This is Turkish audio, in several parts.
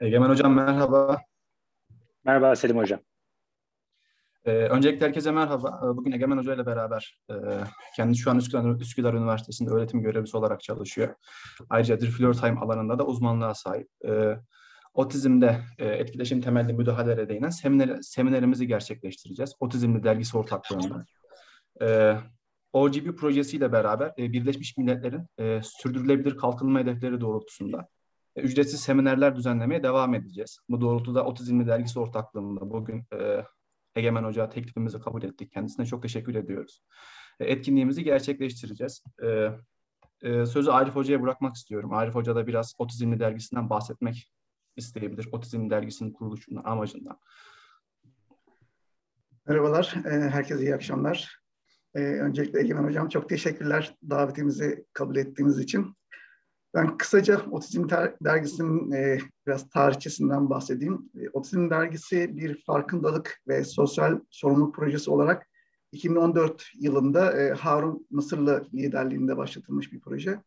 Egemen Hocam merhaba. Merhaba Selim Hocam. Ee, öncelikle herkese merhaba. Ee, bugün Egemen Hoca ile beraber e, kendisi şu an Üsküdar, Üsküdar Üniversitesi'nde öğretim görevlisi olarak çalışıyor. Ayrıca Fleur Time alanında da uzmanlığa sahip. Ee, otizmde e, etkileşim temelli müdahalelere değinen seminer, seminerimizi gerçekleştireceğiz. Otizmli dergisi ortaklığında. Ee, OGB projesiyle beraber e, Birleşmiş Milletler'in e, sürdürülebilir kalkınma hedefleri doğrultusunda e, ücretsiz seminerler düzenlemeye devam edeceğiz. Bu doğrultuda Otizmli Dergisi ortaklığında bugün e, Egemen Hoca teklifimizi kabul ettik. Kendisine çok teşekkür ediyoruz. E, etkinliğimizi gerçekleştireceğiz. E, e, sözü Arif Hoca'ya bırakmak istiyorum. Arif Hoca da biraz Otizmli Dergisi'nden bahsetmek isteyebilir. Otizmli Dergisi'nin kuruluşundan, amacından. Merhabalar, e, herkese iyi akşamlar. E, öncelikle Egemen Hocam çok teşekkürler davetimizi kabul ettiğiniz için. Ben kısaca Otizm Dergisi'nin e, biraz tarihçesinden bahsedeyim. E, Otizm Dergisi bir farkındalık ve sosyal sorumluluk projesi olarak 2014 yılında e, Harun Mısırlı liderliğinde başlatılmış bir proje.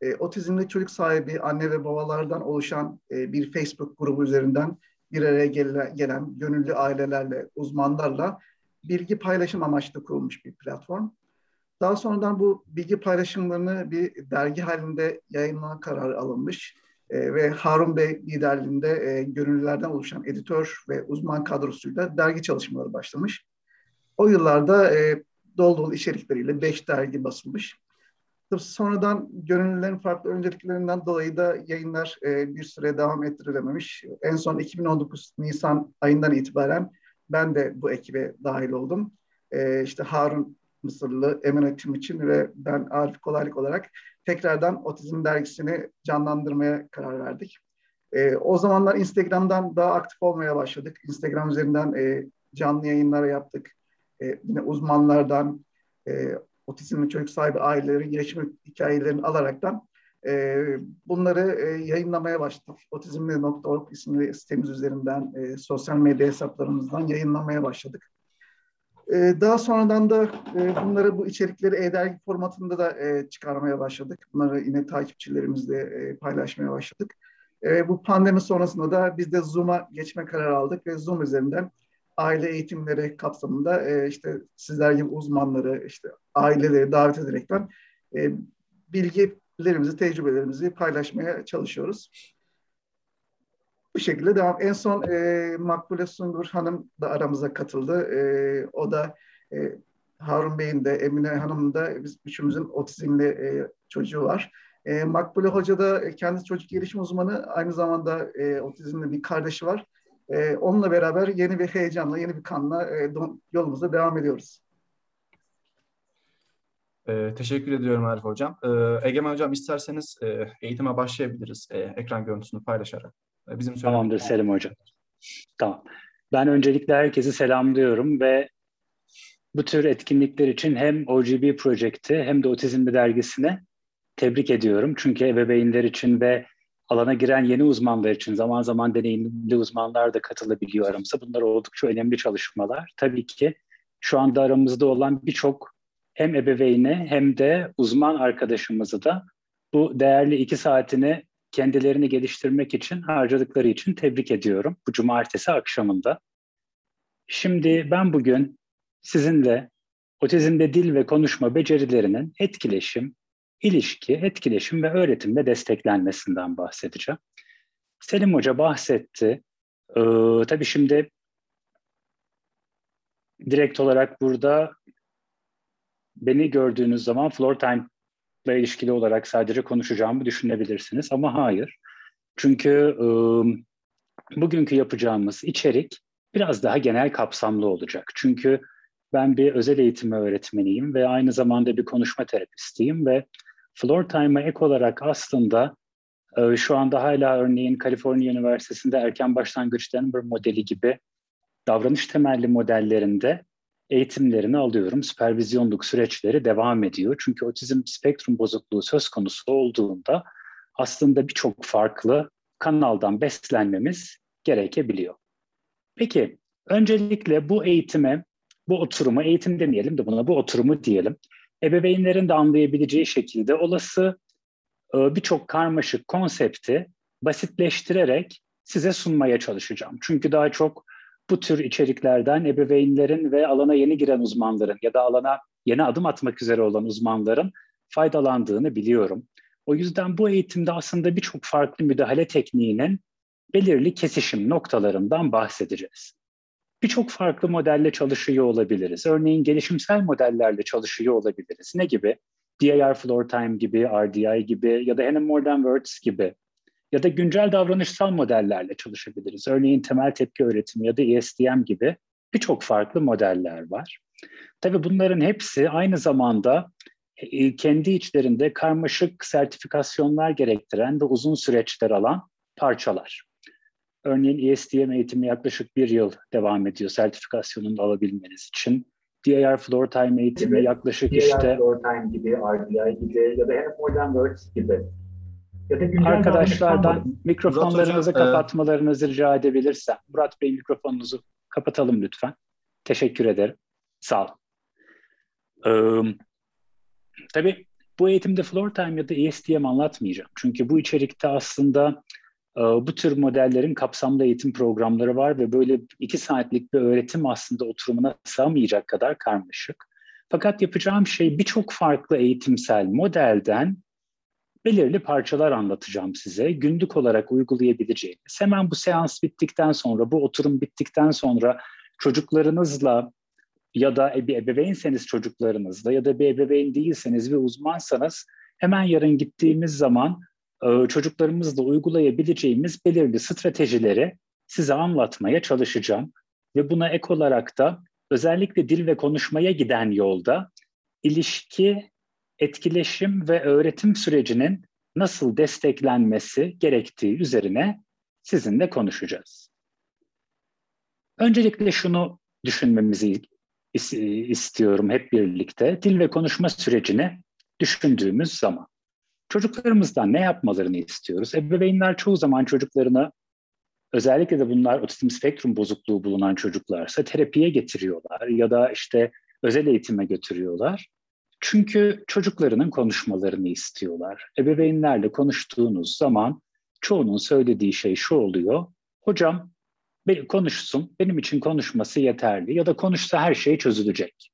E, otizmli çocuk sahibi anne ve babalardan oluşan e, bir Facebook grubu üzerinden bir araya gelen, gelen gönüllü ailelerle, uzmanlarla bilgi paylaşım amaçlı kurulmuş bir platform. Daha sonradan bu bilgi paylaşımlarını bir dergi halinde yayınlama kararı alınmış e, ve Harun Bey liderliğinde e, gönüllülerden oluşan editör ve uzman kadrosuyla dergi çalışmaları başlamış. O yıllarda e, dolu dolu içerikleriyle beş dergi basılmış. Sonradan gönüllülerin farklı önceliklerinden dolayı da yayınlar e, bir süre devam ettirilememiş. En son 2019 Nisan ayından itibaren ben de bu ekibe dahil oldum. E, işte Harun Mısırlı Emine için ve ben Arif Kolaylık olarak tekrardan Otizm Dergisi'ni canlandırmaya karar verdik. E, o zamanlar Instagram'dan daha aktif olmaya başladık. Instagram üzerinden e, canlı yayınlar yaptık. E, yine uzmanlardan, e, otizmli çocuk sahibi ailelerin gelişim hikayelerini alaraktan e, bunları e, yayınlamaya başladık. Otizmli.org isimli sitemiz üzerinden, e, sosyal medya hesaplarımızdan yayınlamaya başladık. Ee, daha sonradan da e, bunları bu içerikleri e-dergi formatında da e, çıkarmaya başladık. Bunları yine takipçilerimizle e, paylaşmaya başladık. bu pandemi sonrasında da biz de Zoom'a geçme kararı aldık ve Zoom üzerinden aile eğitimleri kapsamında işte sizler gibi uzmanları, işte aileleri davet ederekten bilgilerimizi, tecrübelerimizi paylaşmaya çalışıyoruz. Bu şekilde devam. En son e, Makbule Sungur Hanım da aramıza katıldı. E, o da e, Harun Bey'in de Emine Hanım'ın da biz üçümüzün otizmli e, çocuğu var. E, Makbule Hoca da kendisi çocuk gelişim uzmanı. Aynı zamanda e, otizmli bir kardeşi var. E, onunla beraber yeni bir heyecanla, yeni bir kanla e, yolumuza devam ediyoruz. Ee, teşekkür ediyorum Arif Hocam. Ee, Egemen Hocam isterseniz e, eğitime başlayabiliriz e, ekran görüntüsünü paylaşarak. Bizim Tamamdır Selim Hocam. Tamam. Ben öncelikle herkesi selamlıyorum ve bu tür etkinlikler için hem OGB Project'i hem de Otizmli Dergisi'ne tebrik ediyorum. Çünkü ebeveynler için ve alana giren yeni uzmanlar için zaman zaman deneyimli uzmanlar da katılabiliyor aramıza. Bunlar oldukça önemli çalışmalar. Tabii ki şu anda aramızda olan birçok hem ebeveyni hem de uzman arkadaşımızı da bu değerli iki saatini kendilerini geliştirmek için harcadıkları için tebrik ediyorum bu cumartesi akşamında. Şimdi ben bugün sizinle otizmde dil ve konuşma becerilerinin etkileşim, ilişki, etkileşim ve öğretimle desteklenmesinden bahsedeceğim. Selim Hoca bahsetti. Ee, tabii şimdi direkt olarak burada beni gördüğünüz zaman floor time ilişkili olarak sadece konuşacağımı düşünebilirsiniz ama hayır. Çünkü e, bugünkü yapacağımız içerik biraz daha genel kapsamlı olacak. Çünkü ben bir özel eğitim öğretmeniyim ve aynı zamanda bir konuşma terapistiyim ve floor time'a ek olarak aslında e, şu anda hala örneğin Kaliforniya Üniversitesi'nde erken başlangıç Denver modeli gibi davranış temelli modellerinde eğitimlerini alıyorum. Süpervizyonluk süreçleri devam ediyor. Çünkü otizm spektrum bozukluğu söz konusu olduğunda aslında birçok farklı kanaldan beslenmemiz gerekebiliyor. Peki öncelikle bu eğitime, bu oturumu, eğitim demeyelim de buna bu oturumu diyelim. Ebeveynlerin de anlayabileceği şekilde olası e, birçok karmaşık konsepti basitleştirerek size sunmaya çalışacağım. Çünkü daha çok bu tür içeriklerden ebeveynlerin ve alana yeni giren uzmanların ya da alana yeni adım atmak üzere olan uzmanların faydalandığını biliyorum. O yüzden bu eğitimde aslında birçok farklı müdahale tekniğinin belirli kesişim noktalarından bahsedeceğiz. Birçok farklı modelle çalışıyor olabiliriz. Örneğin gelişimsel modellerle çalışıyor olabiliriz. Ne gibi? DIR Floor Time gibi, RDI gibi ya da Hannah Modern Words gibi ya da güncel davranışsal modellerle çalışabiliriz. Örneğin temel tepki öğretimi ya da ESDM gibi birçok farklı modeller var. Tabii bunların hepsi aynı zamanda e, kendi içlerinde karmaşık sertifikasyonlar gerektiren ve uzun süreçler alan parçalar. Örneğin ESDM eğitimi yaklaşık bir yıl devam ediyor sertifikasyonunu alabilmeniz için. DIR Floor Time eğitimi gibi, yaklaşık DIR işte... Floor Time gibi, RDI gibi ya da Modern Words gibi ya da Arkadaşlardan mikrofonlarınızı hocam, kapatmalarınızı e... rica edebilirsem. Murat Bey mikrofonunuzu kapatalım lütfen. Teşekkür ederim. Sağ olun. Ee, tabii bu eğitimde floor time ya da ESTM anlatmayacağım. Çünkü bu içerikte aslında e, bu tür modellerin kapsamlı eğitim programları var ve böyle iki saatlik bir öğretim aslında oturumuna sığmayacak kadar karmaşık. Fakat yapacağım şey birçok farklı eğitimsel modelden belirli parçalar anlatacağım size. Günlük olarak uygulayabileceğiniz. Hemen bu seans bittikten sonra, bu oturum bittikten sonra çocuklarınızla ya da bir ebeveynseniz çocuklarınızla ya da bir ebeveyn değilseniz ve uzmansanız hemen yarın gittiğimiz zaman e, çocuklarımızla uygulayabileceğimiz belirli stratejileri size anlatmaya çalışacağım. Ve buna ek olarak da özellikle dil ve konuşmaya giden yolda ilişki etkileşim ve öğretim sürecinin nasıl desteklenmesi gerektiği üzerine sizinle konuşacağız. Öncelikle şunu düşünmemizi istiyorum hep birlikte. Dil ve konuşma sürecini düşündüğümüz zaman çocuklarımızdan ne yapmalarını istiyoruz? Ebeveynler çoğu zaman çocuklarını özellikle de bunlar otizm spektrum bozukluğu bulunan çocuklarsa terapiye getiriyorlar ya da işte özel eğitime götürüyorlar. Çünkü çocuklarının konuşmalarını istiyorlar. Ebeveynlerle konuştuğunuz zaman çoğunun söylediği şey şu oluyor. Hocam konuşsun, benim için konuşması yeterli ya da konuşsa her şey çözülecek.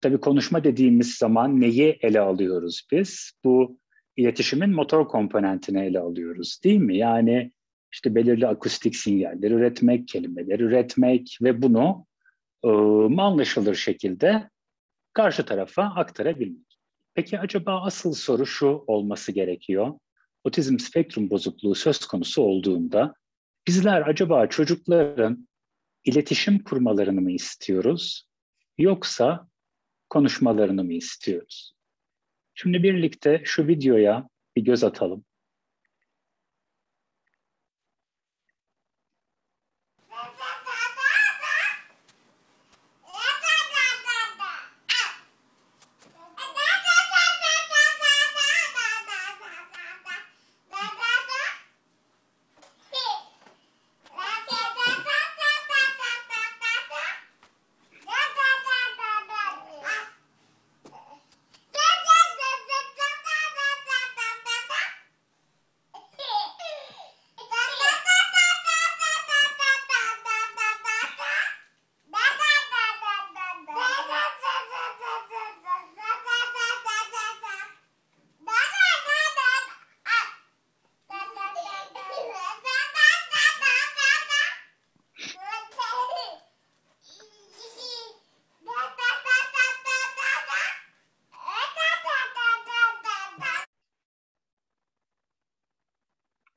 Tabii konuşma dediğimiz zaman neyi ele alıyoruz biz? Bu iletişimin motor komponentini ele alıyoruz değil mi? Yani işte belirli akustik sinyaller üretmek, kelimeler üretmek ve bunu e, anlaşılır şekilde karşı tarafa aktarabilmek. Peki acaba asıl soru şu olması gerekiyor. Otizm spektrum bozukluğu söz konusu olduğunda bizler acaba çocukların iletişim kurmalarını mı istiyoruz yoksa konuşmalarını mı istiyoruz? Şimdi birlikte şu videoya bir göz atalım.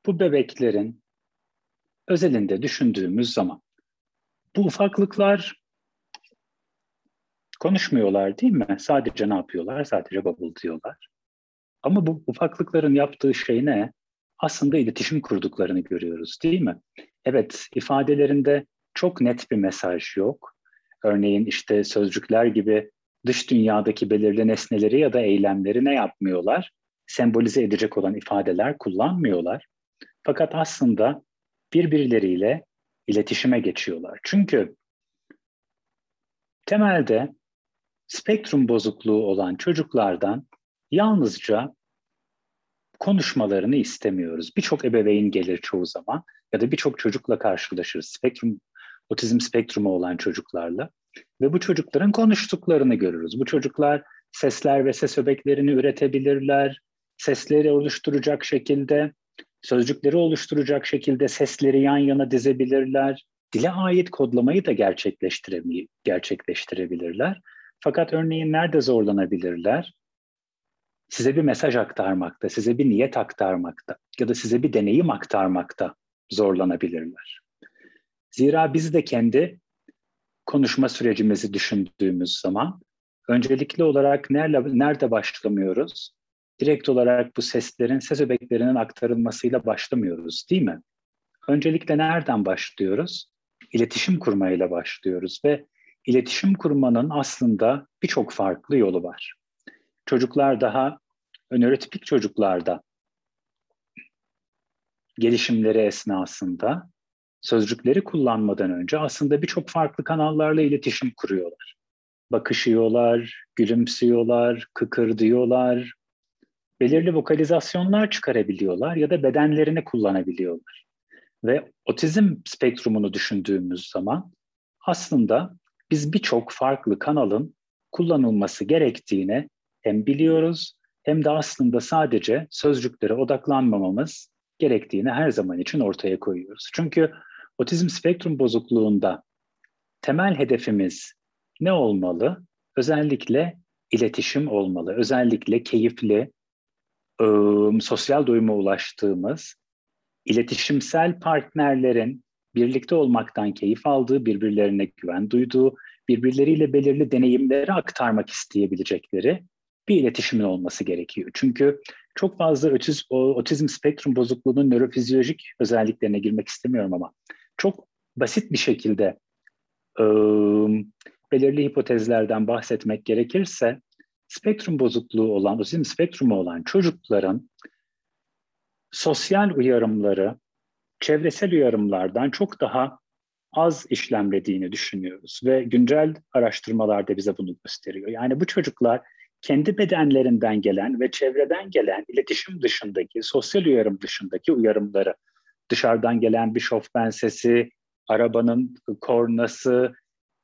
Bu bebeklerin özelinde düşündüğümüz zaman bu ufaklıklar konuşmuyorlar değil mi? Sadece ne yapıyorlar? Sadece babıldıyorlar. Ama bu ufaklıkların yaptığı şey ne? Aslında iletişim kurduklarını görüyoruz değil mi? Evet, ifadelerinde çok net bir mesaj yok. Örneğin işte sözcükler gibi dış dünyadaki belirli nesneleri ya da eylemleri ne yapmıyorlar? Sembolize edecek olan ifadeler kullanmıyorlar. Fakat aslında birbirleriyle iletişime geçiyorlar. Çünkü temelde spektrum bozukluğu olan çocuklardan yalnızca konuşmalarını istemiyoruz. Birçok ebeveyn gelir çoğu zaman ya da birçok çocukla karşılaşırız. Spektrum, otizm spektrumu olan çocuklarla. Ve bu çocukların konuştuklarını görürüz. Bu çocuklar sesler ve ses öbeklerini üretebilirler. Sesleri oluşturacak şekilde, sözcükleri oluşturacak şekilde sesleri yan yana dizebilirler. Dile ait kodlamayı da gerçekleştirebilirler. Fakat örneğin nerede zorlanabilirler? Size bir mesaj aktarmakta, size bir niyet aktarmakta ya da size bir deneyim aktarmakta zorlanabilirler. Zira biz de kendi konuşma sürecimizi düşündüğümüz zaman öncelikli olarak nerede, nerede başlamıyoruz? Direkt olarak bu seslerin, ses öbeklerinin aktarılmasıyla başlamıyoruz değil mi? Öncelikle nereden başlıyoruz? İletişim kurmayla başlıyoruz ve iletişim kurmanın aslında birçok farklı yolu var. Çocuklar daha nörotipik çocuklarda gelişimleri esnasında sözcükleri kullanmadan önce aslında birçok farklı kanallarla iletişim kuruyorlar. Bakışıyorlar, gülümsüyorlar, kıkırdıyorlar, belirli vokalizasyonlar çıkarabiliyorlar ya da bedenlerini kullanabiliyorlar. Ve otizm spektrumunu düşündüğümüz zaman aslında biz birçok farklı kanalın kullanılması gerektiğini hem biliyoruz hem de aslında sadece sözcüklere odaklanmamamız gerektiğini her zaman için ortaya koyuyoruz. Çünkü otizm spektrum bozukluğunda temel hedefimiz ne olmalı? Özellikle iletişim olmalı. Özellikle keyifli, ıı, sosyal doyuma ulaştığımız, iletişimsel partnerlerin birlikte olmaktan keyif aldığı, birbirlerine güven duyduğu, birbirleriyle belirli deneyimleri aktarmak isteyebilecekleri bir iletişimin olması gerekiyor. Çünkü çok fazla otiz, otizm spektrum bozukluğunun nörofizyolojik özelliklerine girmek istemiyorum ama çok basit bir şekilde e, belirli hipotezlerden bahsetmek gerekirse spektrum bozukluğu olan, otizm spektrumu olan çocukların sosyal uyarımları çevresel uyarımlardan çok daha az işlemlediğini düşünüyoruz ve güncel araştırmalar da bize bunu gösteriyor. Yani bu çocuklar kendi bedenlerinden gelen ve çevreden gelen iletişim dışındaki, sosyal uyarım dışındaki uyarımları, dışarıdan gelen bir şofben sesi, arabanın kornası,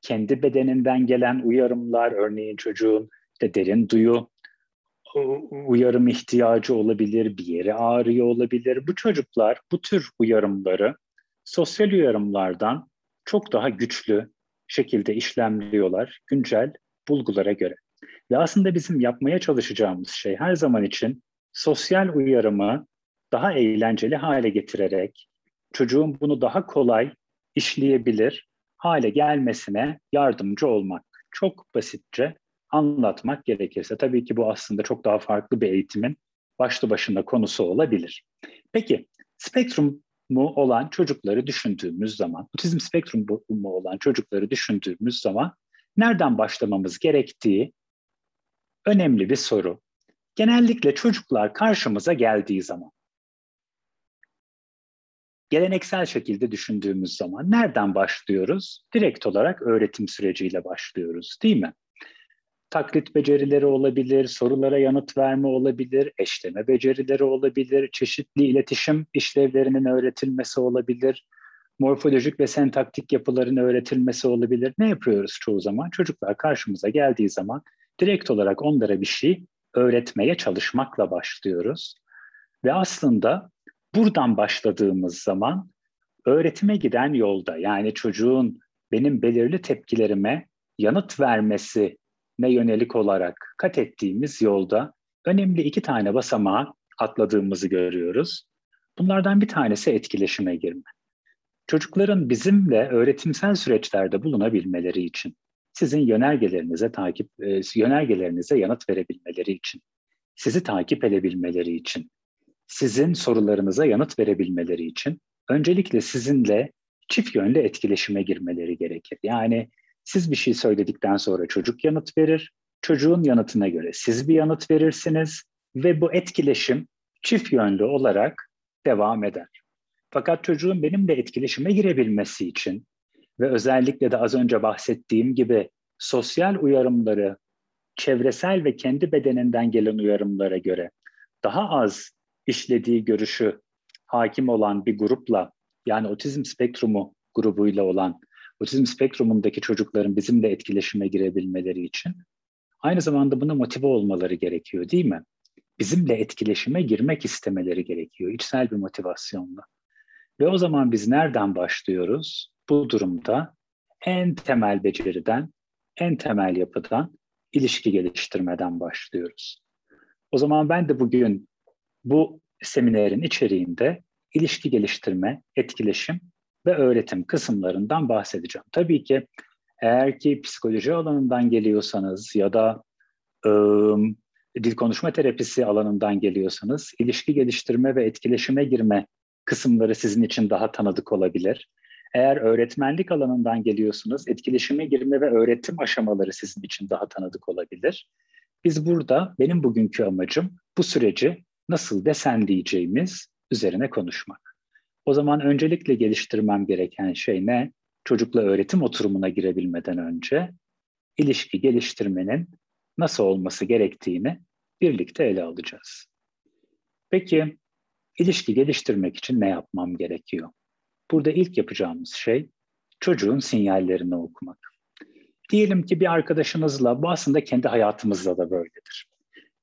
kendi bedeninden gelen uyarımlar, örneğin çocuğun işte derin duyu uyarım ihtiyacı olabilir, bir yeri ağrıyor olabilir. Bu çocuklar bu tür uyarımları sosyal uyarımlardan çok daha güçlü şekilde işlemliyorlar güncel bulgulara göre. Ve aslında bizim yapmaya çalışacağımız şey her zaman için sosyal uyarımı daha eğlenceli hale getirerek çocuğun bunu daha kolay işleyebilir hale gelmesine yardımcı olmak. Çok basitçe anlatmak gerekirse. Tabii ki bu aslında çok daha farklı bir eğitimin başlı başına konusu olabilir. Peki spektrum mu olan çocukları düşündüğümüz zaman, otizm spektrum mu olan çocukları düşündüğümüz zaman nereden başlamamız gerektiği önemli bir soru. Genellikle çocuklar karşımıza geldiği zaman, geleneksel şekilde düşündüğümüz zaman nereden başlıyoruz? Direkt olarak öğretim süreciyle başlıyoruz değil mi? Taklit becerileri olabilir, sorulara yanıt verme olabilir, eşleme becerileri olabilir, çeşitli iletişim işlevlerinin öğretilmesi olabilir, morfolojik ve sentaktik yapıların öğretilmesi olabilir. Ne yapıyoruz çoğu zaman? Çocuklar karşımıza geldiği zaman direkt olarak onlara bir şey öğretmeye çalışmakla başlıyoruz. Ve aslında buradan başladığımız zaman öğretime giden yolda yani çocuğun benim belirli tepkilerime yanıt vermesi ne yönelik olarak kat ettiğimiz yolda önemli iki tane basamağa atladığımızı görüyoruz. Bunlardan bir tanesi etkileşime girme. Çocukların bizimle öğretimsel süreçlerde bulunabilmeleri için sizin yönergelerinize takip e, yönergelerinize yanıt verebilmeleri için, sizi takip edebilmeleri için, sizin sorularınıza yanıt verebilmeleri için öncelikle sizinle çift yönlü etkileşime girmeleri gerekir. Yani siz bir şey söyledikten sonra çocuk yanıt verir, çocuğun yanıtına göre siz bir yanıt verirsiniz ve bu etkileşim çift yönlü olarak devam eder. Fakat çocuğun benimle etkileşime girebilmesi için ve özellikle de az önce bahsettiğim gibi sosyal uyarımları çevresel ve kendi bedeninden gelen uyarımlara göre daha az işlediği görüşü hakim olan bir grupla yani otizm spektrumu grubuyla olan otizm spektrumundaki çocukların bizimle etkileşime girebilmeleri için aynı zamanda buna motive olmaları gerekiyor değil mi? Bizimle etkileşime girmek istemeleri gerekiyor içsel bir motivasyonla. Ve o zaman biz nereden başlıyoruz? Bu durumda en temel beceriden, en temel yapıdan ilişki geliştirmeden başlıyoruz. O zaman ben de bugün bu seminerin içeriğinde ilişki geliştirme, etkileşim ve öğretim kısımlarından bahsedeceğim. Tabii ki eğer ki psikoloji alanından geliyorsanız ya da ıı, dil konuşma terapisi alanından geliyorsanız ilişki geliştirme ve etkileşime girme kısımları sizin için daha tanıdık olabilir. Eğer öğretmenlik alanından geliyorsunuz, etkileşime girme ve öğretim aşamaları sizin için daha tanıdık olabilir. Biz burada benim bugünkü amacım bu süreci nasıl desenleyeceğimiz üzerine konuşmak. O zaman öncelikle geliştirmem gereken şey ne? Çocukla öğretim oturumuna girebilmeden önce ilişki geliştirmenin nasıl olması gerektiğini birlikte ele alacağız. Peki ilişki geliştirmek için ne yapmam gerekiyor? Burada ilk yapacağımız şey çocuğun sinyallerini okumak. Diyelim ki bir arkadaşınızla, bu aslında kendi hayatımızda da böyledir.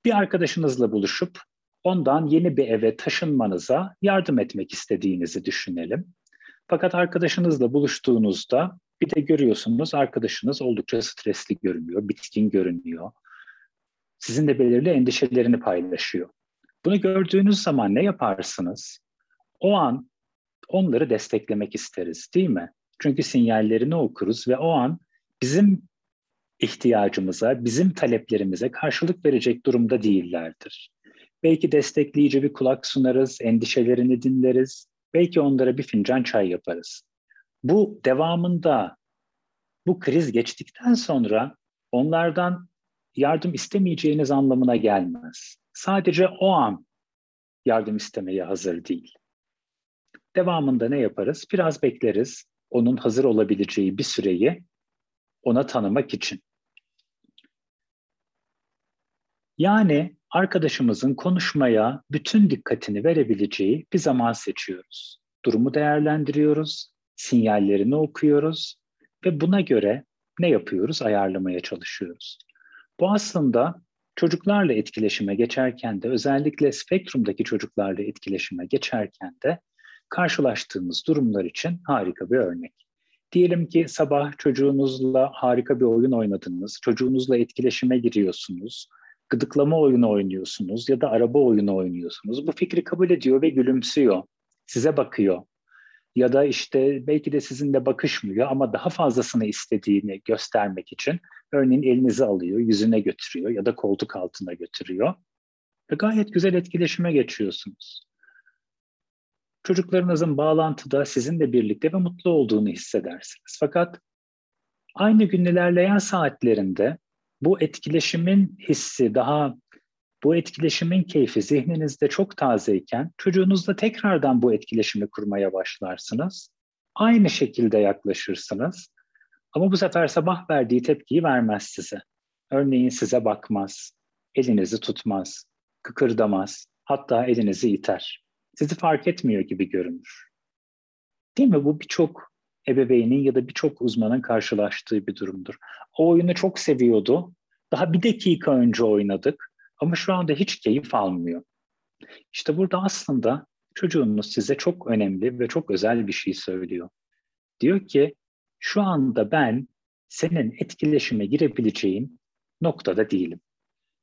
Bir arkadaşınızla buluşup ondan yeni bir eve taşınmanıza yardım etmek istediğinizi düşünelim. Fakat arkadaşınızla buluştuğunuzda bir de görüyorsunuz arkadaşınız oldukça stresli görünüyor, bitkin görünüyor. Sizinle belirli endişelerini paylaşıyor. Bunu gördüğünüz zaman ne yaparsınız? O an onları desteklemek isteriz değil mi? Çünkü sinyallerini okuruz ve o an bizim ihtiyacımıza, bizim taleplerimize karşılık verecek durumda değillerdir. Belki destekleyici bir kulak sunarız, endişelerini dinleriz, belki onlara bir fincan çay yaparız. Bu devamında bu kriz geçtikten sonra onlardan yardım istemeyeceğiniz anlamına gelmez. Sadece o an yardım istemeye hazır değil. Devamında ne yaparız? Biraz bekleriz. Onun hazır olabileceği bir süreyi ona tanımak için. Yani arkadaşımızın konuşmaya bütün dikkatini verebileceği bir zaman seçiyoruz. Durumu değerlendiriyoruz, sinyallerini okuyoruz ve buna göre ne yapıyoruz? Ayarlamaya çalışıyoruz. Bu aslında çocuklarla etkileşime geçerken de özellikle spektrumdaki çocuklarla etkileşime geçerken de karşılaştığımız durumlar için harika bir örnek. Diyelim ki sabah çocuğunuzla harika bir oyun oynadınız, çocuğunuzla etkileşime giriyorsunuz, gıdıklama oyunu oynuyorsunuz ya da araba oyunu oynuyorsunuz. Bu fikri kabul ediyor ve gülümsüyor, size bakıyor. Ya da işte belki de sizinle bakışmıyor ama daha fazlasını istediğini göstermek için örneğin elinizi alıyor, yüzüne götürüyor ya da koltuk altına götürüyor. Ve gayet güzel etkileşime geçiyorsunuz çocuklarınızın bağlantıda sizinle birlikte ve mutlu olduğunu hissedersiniz. Fakat aynı gün ilerleyen saatlerinde bu etkileşimin hissi daha bu etkileşimin keyfi zihninizde çok tazeyken çocuğunuzla tekrardan bu etkileşimi kurmaya başlarsınız. Aynı şekilde yaklaşırsınız. Ama bu sefer sabah verdiği tepkiyi vermez size. Örneğin size bakmaz, elinizi tutmaz, kıkırdamaz, hatta elinizi iter sizi fark etmiyor gibi görünür. Değil mi? Bu birçok ebeveynin ya da birçok uzmanın karşılaştığı bir durumdur. O oyunu çok seviyordu. Daha bir dakika önce oynadık ama şu anda hiç keyif almıyor. İşte burada aslında çocuğunuz size çok önemli ve çok özel bir şey söylüyor. Diyor ki şu anda ben senin etkileşime girebileceğin noktada değilim.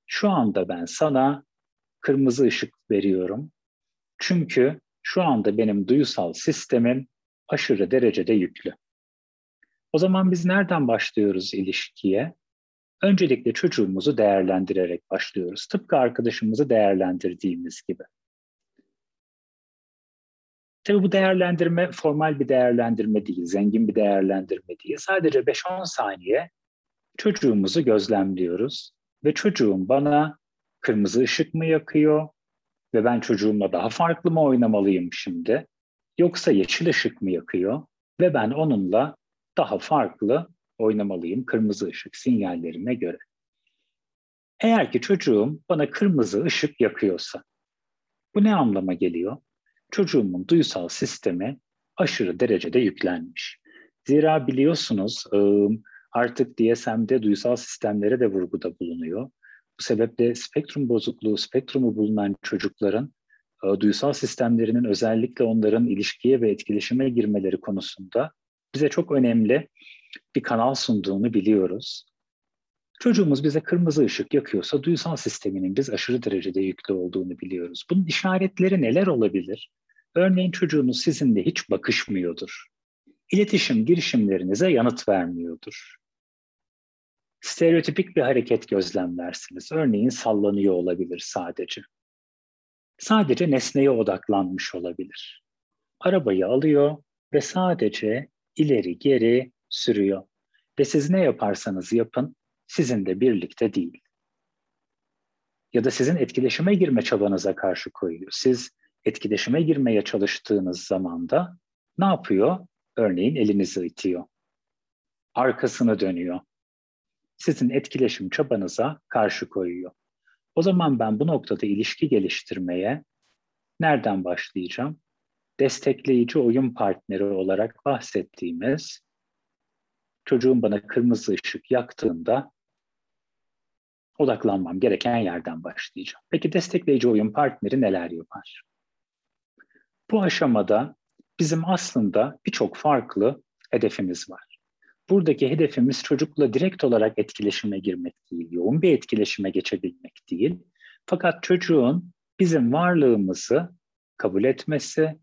Şu anda ben sana kırmızı ışık veriyorum çünkü şu anda benim duyusal sistemim aşırı derecede yüklü. O zaman biz nereden başlıyoruz ilişkiye? Öncelikle çocuğumuzu değerlendirerek başlıyoruz. Tıpkı arkadaşımızı değerlendirdiğimiz gibi. Tabii bu değerlendirme formal bir değerlendirme değil, zengin bir değerlendirme değil. Sadece 5-10 saniye çocuğumuzu gözlemliyoruz ve çocuğum bana kırmızı ışık mı yakıyor, ve ben çocuğumla daha farklı mı oynamalıyım şimdi? Yoksa yeşil ışık mı yakıyor ve ben onunla daha farklı oynamalıyım kırmızı ışık sinyallerine göre. Eğer ki çocuğum bana kırmızı ışık yakıyorsa Bu ne anlama geliyor? Çocuğumun duysal sistemi aşırı derecede yüklenmiş. Zira biliyorsunuz artık DSM'de duysal sistemlere de vurguda bulunuyor. Bu sebeple spektrum bozukluğu, spektrumu bulunan çocukların duysal sistemlerinin özellikle onların ilişkiye ve etkileşime girmeleri konusunda bize çok önemli bir kanal sunduğunu biliyoruz. Çocuğumuz bize kırmızı ışık yakıyorsa duysal sisteminin biz aşırı derecede yüklü olduğunu biliyoruz. Bunun işaretleri neler olabilir? Örneğin çocuğunuz sizinle hiç bakışmıyordur. İletişim girişimlerinize yanıt vermiyordur. Stereotipik bir hareket gözlemlersiniz. Örneğin sallanıyor olabilir sadece. Sadece nesneye odaklanmış olabilir. Arabayı alıyor ve sadece ileri geri sürüyor. Ve siz ne yaparsanız yapın sizinle birlikte değil. Ya da sizin etkileşime girme çabanıza karşı koyuyor. Siz etkileşime girmeye çalıştığınız zaman da ne yapıyor? Örneğin elinizi itiyor. Arkasını dönüyor. Sizin etkileşim çabanıza karşı koyuyor. O zaman ben bu noktada ilişki geliştirmeye nereden başlayacağım? Destekleyici oyun partneri olarak bahsettiğimiz çocuğum bana kırmızı ışık yaktığında odaklanmam gereken yerden başlayacağım. Peki destekleyici oyun partneri neler yapar? Bu aşamada bizim aslında birçok farklı hedefimiz var. Buradaki hedefimiz çocukla direkt olarak etkileşime girmek değil, yoğun bir etkileşime geçebilmek değil. Fakat çocuğun bizim varlığımızı kabul etmesi,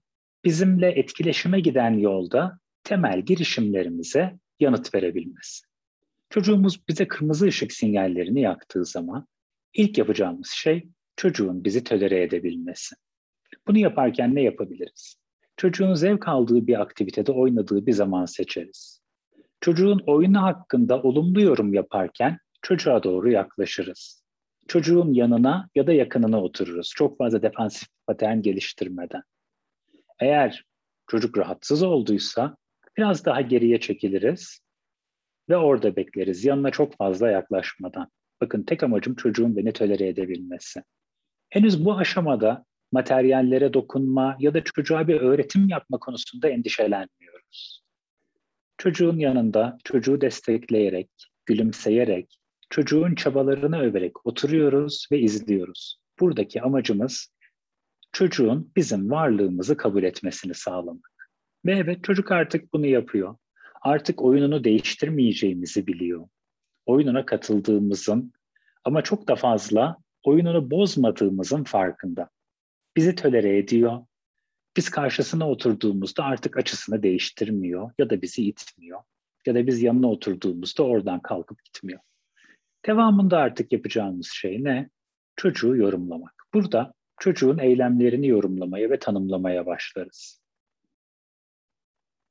bizimle etkileşime giden yolda temel girişimlerimize yanıt verebilmesi. Çocuğumuz bize kırmızı ışık sinyallerini yaktığı zaman ilk yapacağımız şey çocuğun bizi tölere edebilmesi. Bunu yaparken ne yapabiliriz? Çocuğun zevk aldığı bir aktivitede oynadığı bir zaman seçeriz. Çocuğun oyunu hakkında olumlu yorum yaparken çocuğa doğru yaklaşırız. Çocuğun yanına ya da yakınına otururuz. Çok fazla defansif patern geliştirmeden. Eğer çocuk rahatsız olduysa biraz daha geriye çekiliriz ve orada bekleriz yanına çok fazla yaklaşmadan. Bakın tek amacım çocuğun beni tolere edebilmesi. Henüz bu aşamada materyallere dokunma ya da çocuğa bir öğretim yapma konusunda endişelenmiyoruz. Çocuğun yanında çocuğu destekleyerek, gülümseyerek, çocuğun çabalarını överek oturuyoruz ve izliyoruz. Buradaki amacımız çocuğun bizim varlığımızı kabul etmesini sağlamak. Ve evet çocuk artık bunu yapıyor. Artık oyununu değiştirmeyeceğimizi biliyor. Oyununa katıldığımızın ama çok da fazla oyununu bozmadığımızın farkında bizi tölere ediyor. Biz karşısına oturduğumuzda artık açısını değiştirmiyor ya da bizi itmiyor. Ya da biz yanına oturduğumuzda oradan kalkıp gitmiyor. Devamında artık yapacağımız şey ne? Çocuğu yorumlamak. Burada çocuğun eylemlerini yorumlamaya ve tanımlamaya başlarız.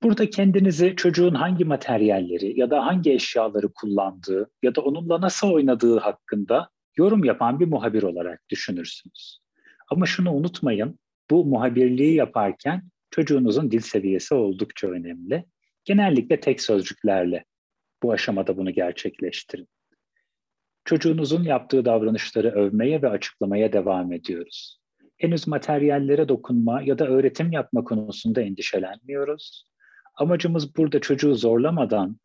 Burada kendinizi çocuğun hangi materyalleri ya da hangi eşyaları kullandığı ya da onunla nasıl oynadığı hakkında yorum yapan bir muhabir olarak düşünürsünüz. Ama şunu unutmayın, bu muhabirliği yaparken çocuğunuzun dil seviyesi oldukça önemli. Genellikle tek sözcüklerle bu aşamada bunu gerçekleştirin. Çocuğunuzun yaptığı davranışları övmeye ve açıklamaya devam ediyoruz. Henüz materyallere dokunma ya da öğretim yapma konusunda endişelenmiyoruz. Amacımız burada çocuğu zorlamadan,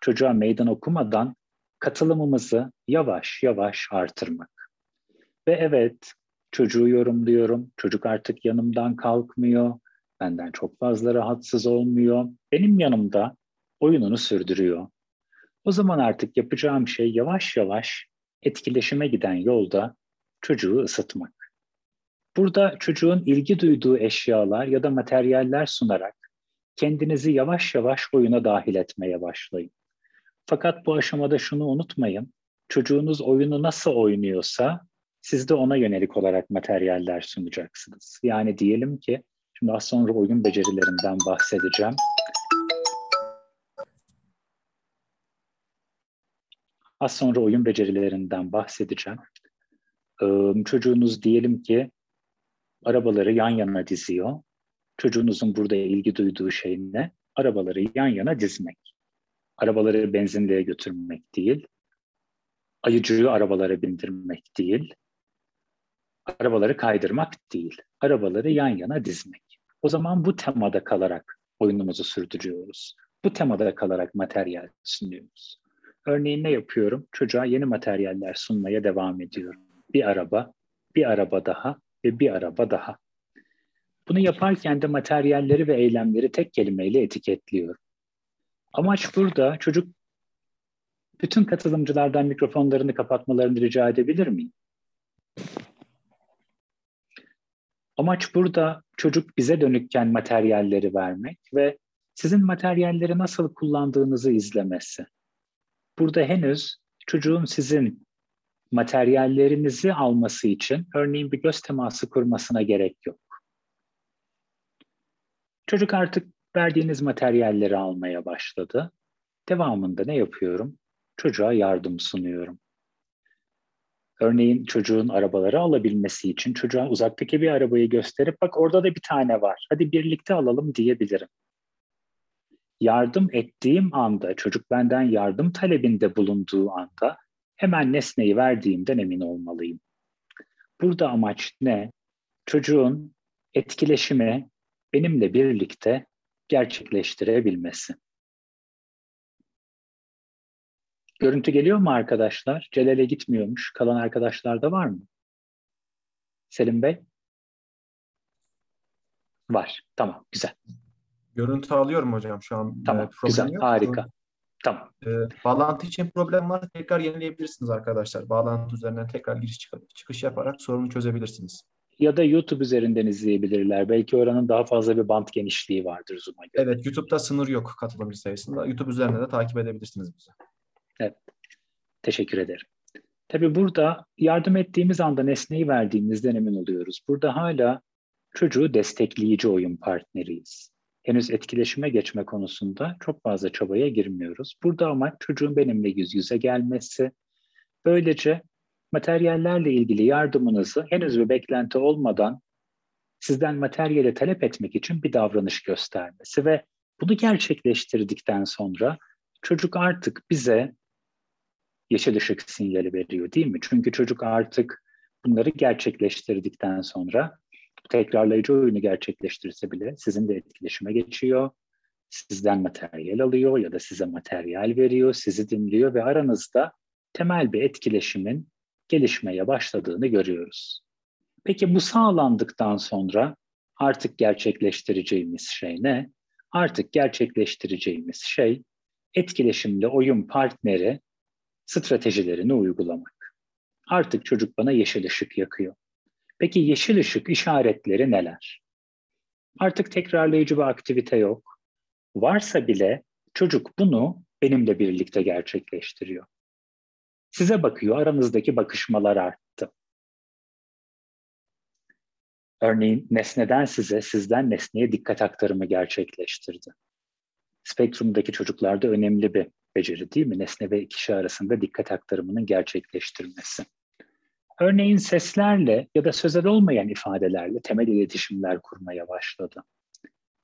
çocuğa meydan okumadan katılımımızı yavaş yavaş artırmak. Ve evet, Çocuğu yorumluyorum. Çocuk artık yanımdan kalkmıyor. Benden çok fazla rahatsız olmuyor. Benim yanımda oyununu sürdürüyor. O zaman artık yapacağım şey yavaş yavaş etkileşime giden yolda çocuğu ısıtmak. Burada çocuğun ilgi duyduğu eşyalar ya da materyaller sunarak kendinizi yavaş yavaş oyuna dahil etmeye başlayın. Fakat bu aşamada şunu unutmayın. Çocuğunuz oyunu nasıl oynuyorsa siz de ona yönelik olarak materyaller sunacaksınız. Yani diyelim ki, şimdi az sonra oyun becerilerinden bahsedeceğim. Az sonra oyun becerilerinden bahsedeceğim. Ee, çocuğunuz diyelim ki arabaları yan yana diziyor. Çocuğunuzun burada ilgi duyduğu şey ne? Arabaları yan yana dizmek. Arabaları benzinliğe götürmek değil. Ayıcığı arabalara bindirmek değil Arabaları kaydırmak değil, arabaları yan yana dizmek. O zaman bu temada kalarak oyunumuzu sürdürüyoruz. Bu temada kalarak materyal sunuyoruz. Örneğin ne yapıyorum? Çocuğa yeni materyaller sunmaya devam ediyorum. Bir araba, bir araba daha ve bir araba daha. Bunu yaparken de materyalleri ve eylemleri tek kelimeyle etiketliyorum. Amaç burada çocuk bütün katılımcılardan mikrofonlarını kapatmalarını rica edebilir miyim? Amaç burada çocuk bize dönükken materyalleri vermek ve sizin materyalleri nasıl kullandığınızı izlemesi. Burada henüz çocuğun sizin materyallerinizi alması için örneğin bir göz teması kurmasına gerek yok. Çocuk artık verdiğiniz materyalleri almaya başladı. Devamında ne yapıyorum? Çocuğa yardım sunuyorum. Örneğin çocuğun arabaları alabilmesi için çocuğa uzaktaki bir arabayı gösterip bak orada da bir tane var. Hadi birlikte alalım diyebilirim. Yardım ettiğim anda, çocuk benden yardım talebinde bulunduğu anda hemen nesneyi verdiğimden emin olmalıyım. Burada amaç ne? Çocuğun etkileşimi benimle birlikte gerçekleştirebilmesi. Görüntü geliyor mu arkadaşlar? Celal'e gitmiyormuş. Kalan arkadaşlar da var mı? Selim Bey? Var. Tamam. Güzel. Görüntü alıyorum hocam şu an. Tamam. Ee, güzel. yok. Harika. Tamam. Ee, bağlantı için problem var. Tekrar yenileyebilirsiniz arkadaşlar. Bağlantı üzerinden tekrar giriş çık- çıkış yaparak sorunu çözebilirsiniz. Ya da YouTube üzerinden izleyebilirler. Belki oranın daha fazla bir bant genişliği vardır Zoom'a göre. Evet, YouTube'da sınır yok katılımcı sayısında. YouTube üzerinden de takip edebilirsiniz bizi. Teşekkür ederim. Tabii burada yardım ettiğimiz anda nesneyi verdiğimizden emin oluyoruz. Burada hala çocuğu destekleyici oyun partneriyiz. Henüz etkileşime geçme konusunda çok fazla çabaya girmiyoruz. Burada ama çocuğun benimle yüz yüze gelmesi, böylece materyallerle ilgili yardımınızı henüz bir beklenti olmadan sizden materyali talep etmek için bir davranış göstermesi ve bunu gerçekleştirdikten sonra çocuk artık bize yeşil ışık sinyali veriyor değil mi? Çünkü çocuk artık bunları gerçekleştirdikten sonra tekrarlayıcı oyunu gerçekleştirse bile sizin de etkileşime geçiyor. Sizden materyal alıyor ya da size materyal veriyor, sizi dinliyor ve aranızda temel bir etkileşimin gelişmeye başladığını görüyoruz. Peki bu sağlandıktan sonra artık gerçekleştireceğimiz şey ne? Artık gerçekleştireceğimiz şey etkileşimli oyun partneri stratejilerini uygulamak. Artık çocuk bana yeşil ışık yakıyor. Peki yeşil ışık işaretleri neler? Artık tekrarlayıcı bir aktivite yok. Varsa bile çocuk bunu benimle birlikte gerçekleştiriyor. Size bakıyor, aranızdaki bakışmalar arttı. Örneğin nesneden size, sizden nesneye dikkat aktarımı gerçekleştirdi. Spektrumdaki çocuklarda önemli bir beceri değil mi? Nesne ve kişi arasında dikkat aktarımının gerçekleştirilmesi. Örneğin seslerle ya da sözel olmayan ifadelerle temel iletişimler kurmaya başladı.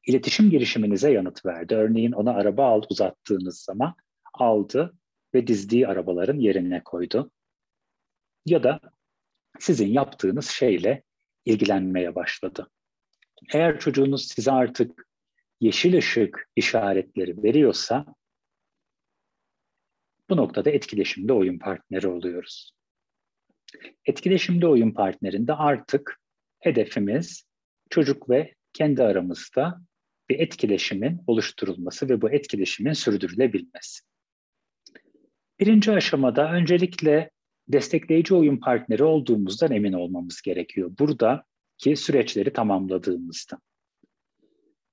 İletişim girişiminize yanıt verdi. Örneğin ona araba al uzattığınız zaman aldı ve dizdiği arabaların yerine koydu. Ya da sizin yaptığınız şeyle ilgilenmeye başladı. Eğer çocuğunuz size artık yeşil ışık işaretleri veriyorsa bu noktada etkileşimde oyun partneri oluyoruz. Etkileşimde oyun partnerinde artık hedefimiz çocuk ve kendi aramızda bir etkileşimin oluşturulması ve bu etkileşimin sürdürülebilmesi. Birinci aşamada öncelikle destekleyici oyun partneri olduğumuzdan emin olmamız gerekiyor. Buradaki süreçleri tamamladığımızda.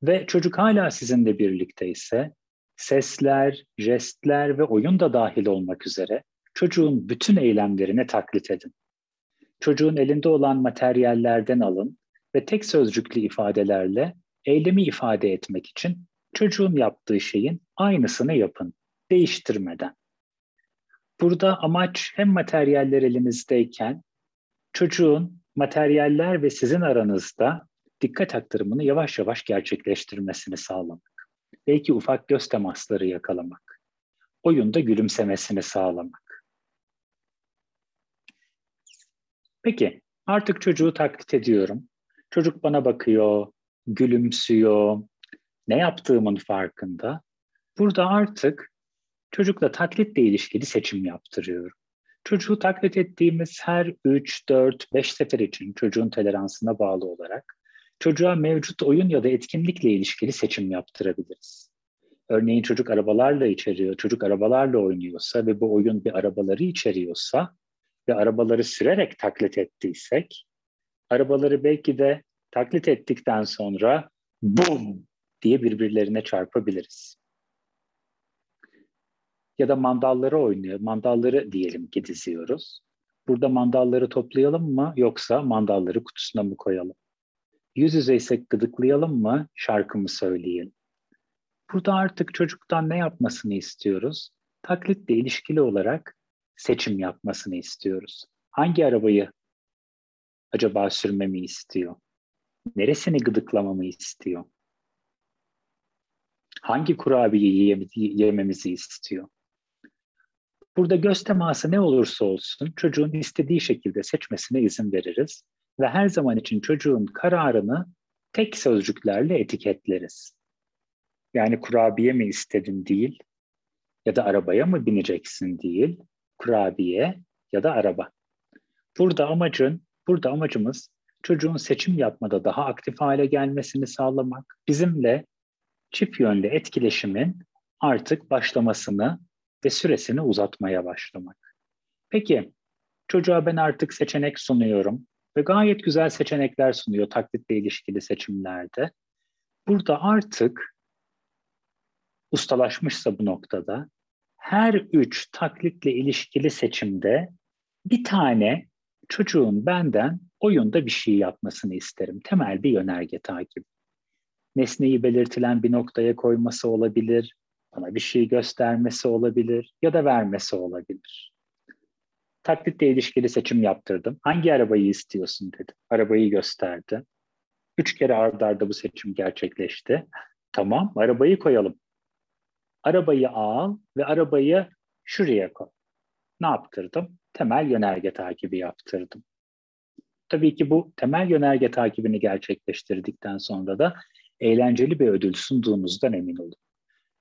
Ve çocuk hala sizinle birlikte ise sesler, jestler ve oyun da dahil olmak üzere çocuğun bütün eylemlerine taklit edin. Çocuğun elinde olan materyallerden alın ve tek sözcüklü ifadelerle eylemi ifade etmek için çocuğun yaptığı şeyin aynısını yapın, değiştirmeden. Burada amaç hem materyaller elinizdeyken çocuğun materyaller ve sizin aranızda dikkat aktarımını yavaş yavaş gerçekleştirmesini sağlamak. Belki ufak göz temasları yakalamak. Oyunda gülümsemesini sağlamak. Peki, Artık çocuğu taklit ediyorum. Çocuk bana bakıyor, gülümsüyor, ne yaptığımın farkında. Burada artık çocukla taklitle ilişkili seçim yaptırıyorum. Çocuğu taklit ettiğimiz her 3, 4, 5 sefer için çocuğun toleransına bağlı olarak çocuğa mevcut oyun ya da etkinlikle ilişkili seçim yaptırabiliriz. Örneğin çocuk arabalarla içeriyor, çocuk arabalarla oynuyorsa ve bu oyun bir arabaları içeriyorsa ve arabaları sürerek taklit ettiysek, arabaları belki de taklit ettikten sonra bum diye birbirlerine çarpabiliriz. Ya da mandalları oynuyor. Mandalları diyelim ki diziyoruz. Burada mandalları toplayalım mı yoksa mandalları kutusuna mı koyalım? Yüz yüzeysek gıdıklayalım mı şarkı mı söyleyelim? Burada artık çocuktan ne yapmasını istiyoruz? Taklitle ilişkili olarak seçim yapmasını istiyoruz. Hangi arabayı acaba sürmemi istiyor? Neresini gıdıklamamı istiyor? Hangi kurabiyeyi yememizi istiyor? Burada göz teması ne olursa olsun çocuğun istediği şekilde seçmesine izin veririz ve her zaman için çocuğun kararını tek sözcüklerle etiketleriz. Yani kurabiye mi istedin değil ya da arabaya mı bineceksin değil, kurabiye ya da araba. Burada amacın, burada amacımız çocuğun seçim yapmada daha aktif hale gelmesini sağlamak, bizimle çift yönlü etkileşimin artık başlamasını ve süresini uzatmaya başlamak. Peki çocuğa ben artık seçenek sunuyorum ve gayet güzel seçenekler sunuyor taklitle ilişkili seçimlerde. Burada artık ustalaşmışsa bu noktada her üç taklitle ilişkili seçimde bir tane çocuğun benden oyunda bir şey yapmasını isterim. Temel bir yönerge takip. Nesneyi belirtilen bir noktaya koyması olabilir, bana bir şey göstermesi olabilir ya da vermesi olabilir. Taklitle ilişkili seçim yaptırdım. Hangi arabayı istiyorsun dedi. Arabayı gösterdi. Üç kere ardarda arda bu seçim gerçekleşti. Tamam, arabayı koyalım. Arabayı al ve arabayı şuraya koy. Ne yaptırdım? Temel yönerge takibi yaptırdım. Tabii ki bu temel yönerge takibini gerçekleştirdikten sonra da eğlenceli bir ödül sunduğunuzdan emin olun.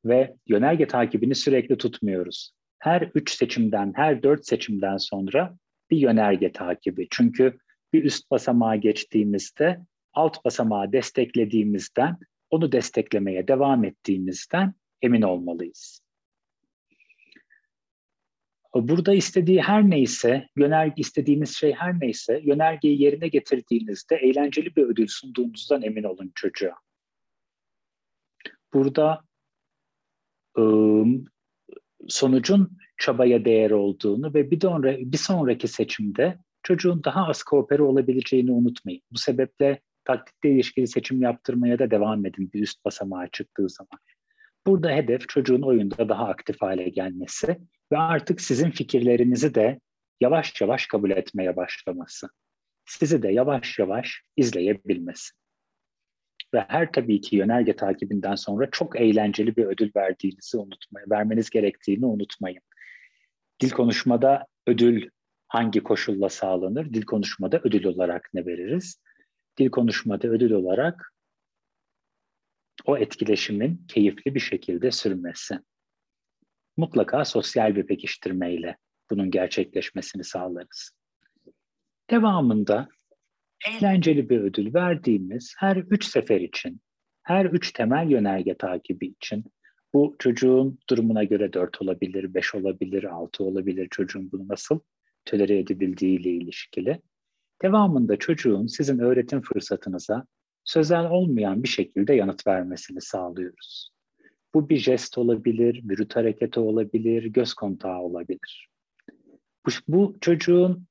Ve yönerge takibini sürekli tutmuyoruz. Her üç seçimden, her dört seçimden sonra bir yönerge takibi. Çünkü bir üst basamağa geçtiğimizde alt basamağı desteklediğimizden, onu desteklemeye devam ettiğimizden emin olmalıyız. Burada istediği her neyse, yönerge istediğiniz şey her neyse, yönergeyi yerine getirdiğinizde eğlenceli bir ödül sunduğunuzdan emin olun çocuğa. Burada ıı, sonucun çabaya değer olduğunu ve bir, sonra, bir sonraki seçimde çocuğun daha az koopere olabileceğini unutmayın. Bu sebeple taklitle ilişkili seçim yaptırmaya da devam edin bir üst basamağa çıktığı zaman. Burada hedef çocuğun oyunda daha aktif hale gelmesi ve artık sizin fikirlerinizi de yavaş yavaş kabul etmeye başlaması. Sizi de yavaş yavaş izleyebilmesi. Ve her tabii ki yönerge takibinden sonra çok eğlenceli bir ödül verdiğinizi unutmayın, vermeniz gerektiğini unutmayın. Dil konuşmada ödül hangi koşulla sağlanır? Dil konuşmada ödül olarak ne veririz? Dil konuşmada ödül olarak o etkileşimin keyifli bir şekilde sürmesi. Mutlaka sosyal bir pekiştirmeyle bunun gerçekleşmesini sağlarız. Devamında eğlenceli bir ödül verdiğimiz her üç sefer için, her üç temel yönerge takibi için bu çocuğun durumuna göre dört olabilir, beş olabilir, altı olabilir çocuğun bunu nasıl tölere edebildiği ile ilişkili. Devamında çocuğun sizin öğretim fırsatınıza sözel olmayan bir şekilde yanıt vermesini sağlıyoruz. Bu bir jest olabilir, vücut hareketi olabilir, göz kontağı olabilir. Bu, bu çocuğun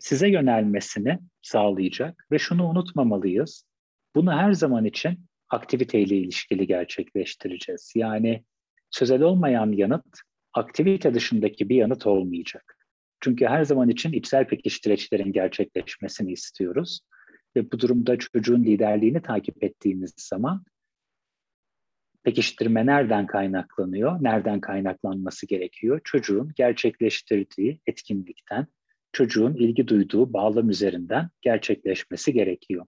size yönelmesini sağlayacak ve şunu unutmamalıyız. Bunu her zaman için aktiviteyle ilişkili gerçekleştireceğiz. Yani sözel olmayan yanıt aktivite dışındaki bir yanıt olmayacak. Çünkü her zaman için içsel pekiştireçlerin gerçekleşmesini istiyoruz. Ve bu durumda çocuğun liderliğini takip ettiğimiz zaman pekiştirme nereden kaynaklanıyor, nereden kaynaklanması gerekiyor? Çocuğun gerçekleştirdiği etkinlikten çocuğun ilgi duyduğu bağlam üzerinden gerçekleşmesi gerekiyor.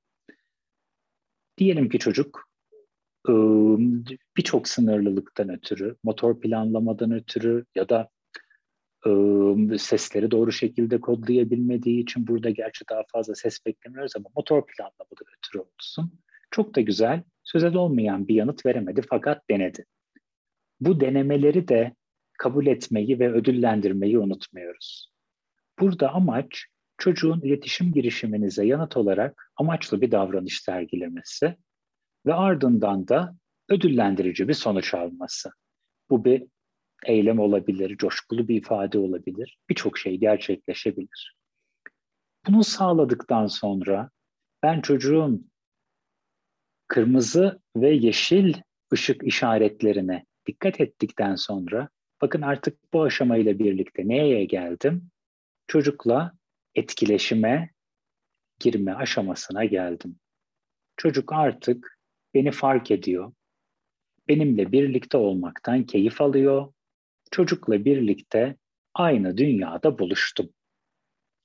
Diyelim ki çocuk ıı, birçok sınırlılıktan ötürü, motor planlamadan ötürü ya da ıı, sesleri doğru şekilde kodlayabilmediği için burada gerçi daha fazla ses beklemiyoruz ama motor planlamadan ötürü olsun. Çok da güzel, sözel olmayan bir yanıt veremedi fakat denedi. Bu denemeleri de kabul etmeyi ve ödüllendirmeyi unutmuyoruz. Burada amaç çocuğun iletişim girişiminize yanıt olarak amaçlı bir davranış sergilemesi ve ardından da ödüllendirici bir sonuç alması. Bu bir eylem olabilir, coşkulu bir ifade olabilir, birçok şey gerçekleşebilir. Bunu sağladıktan sonra ben çocuğun kırmızı ve yeşil ışık işaretlerine dikkat ettikten sonra bakın artık bu aşamayla birlikte neye geldim? Çocukla etkileşime girme aşamasına geldim. Çocuk artık beni fark ediyor. Benimle birlikte olmaktan keyif alıyor. Çocukla birlikte aynı dünyada buluştum.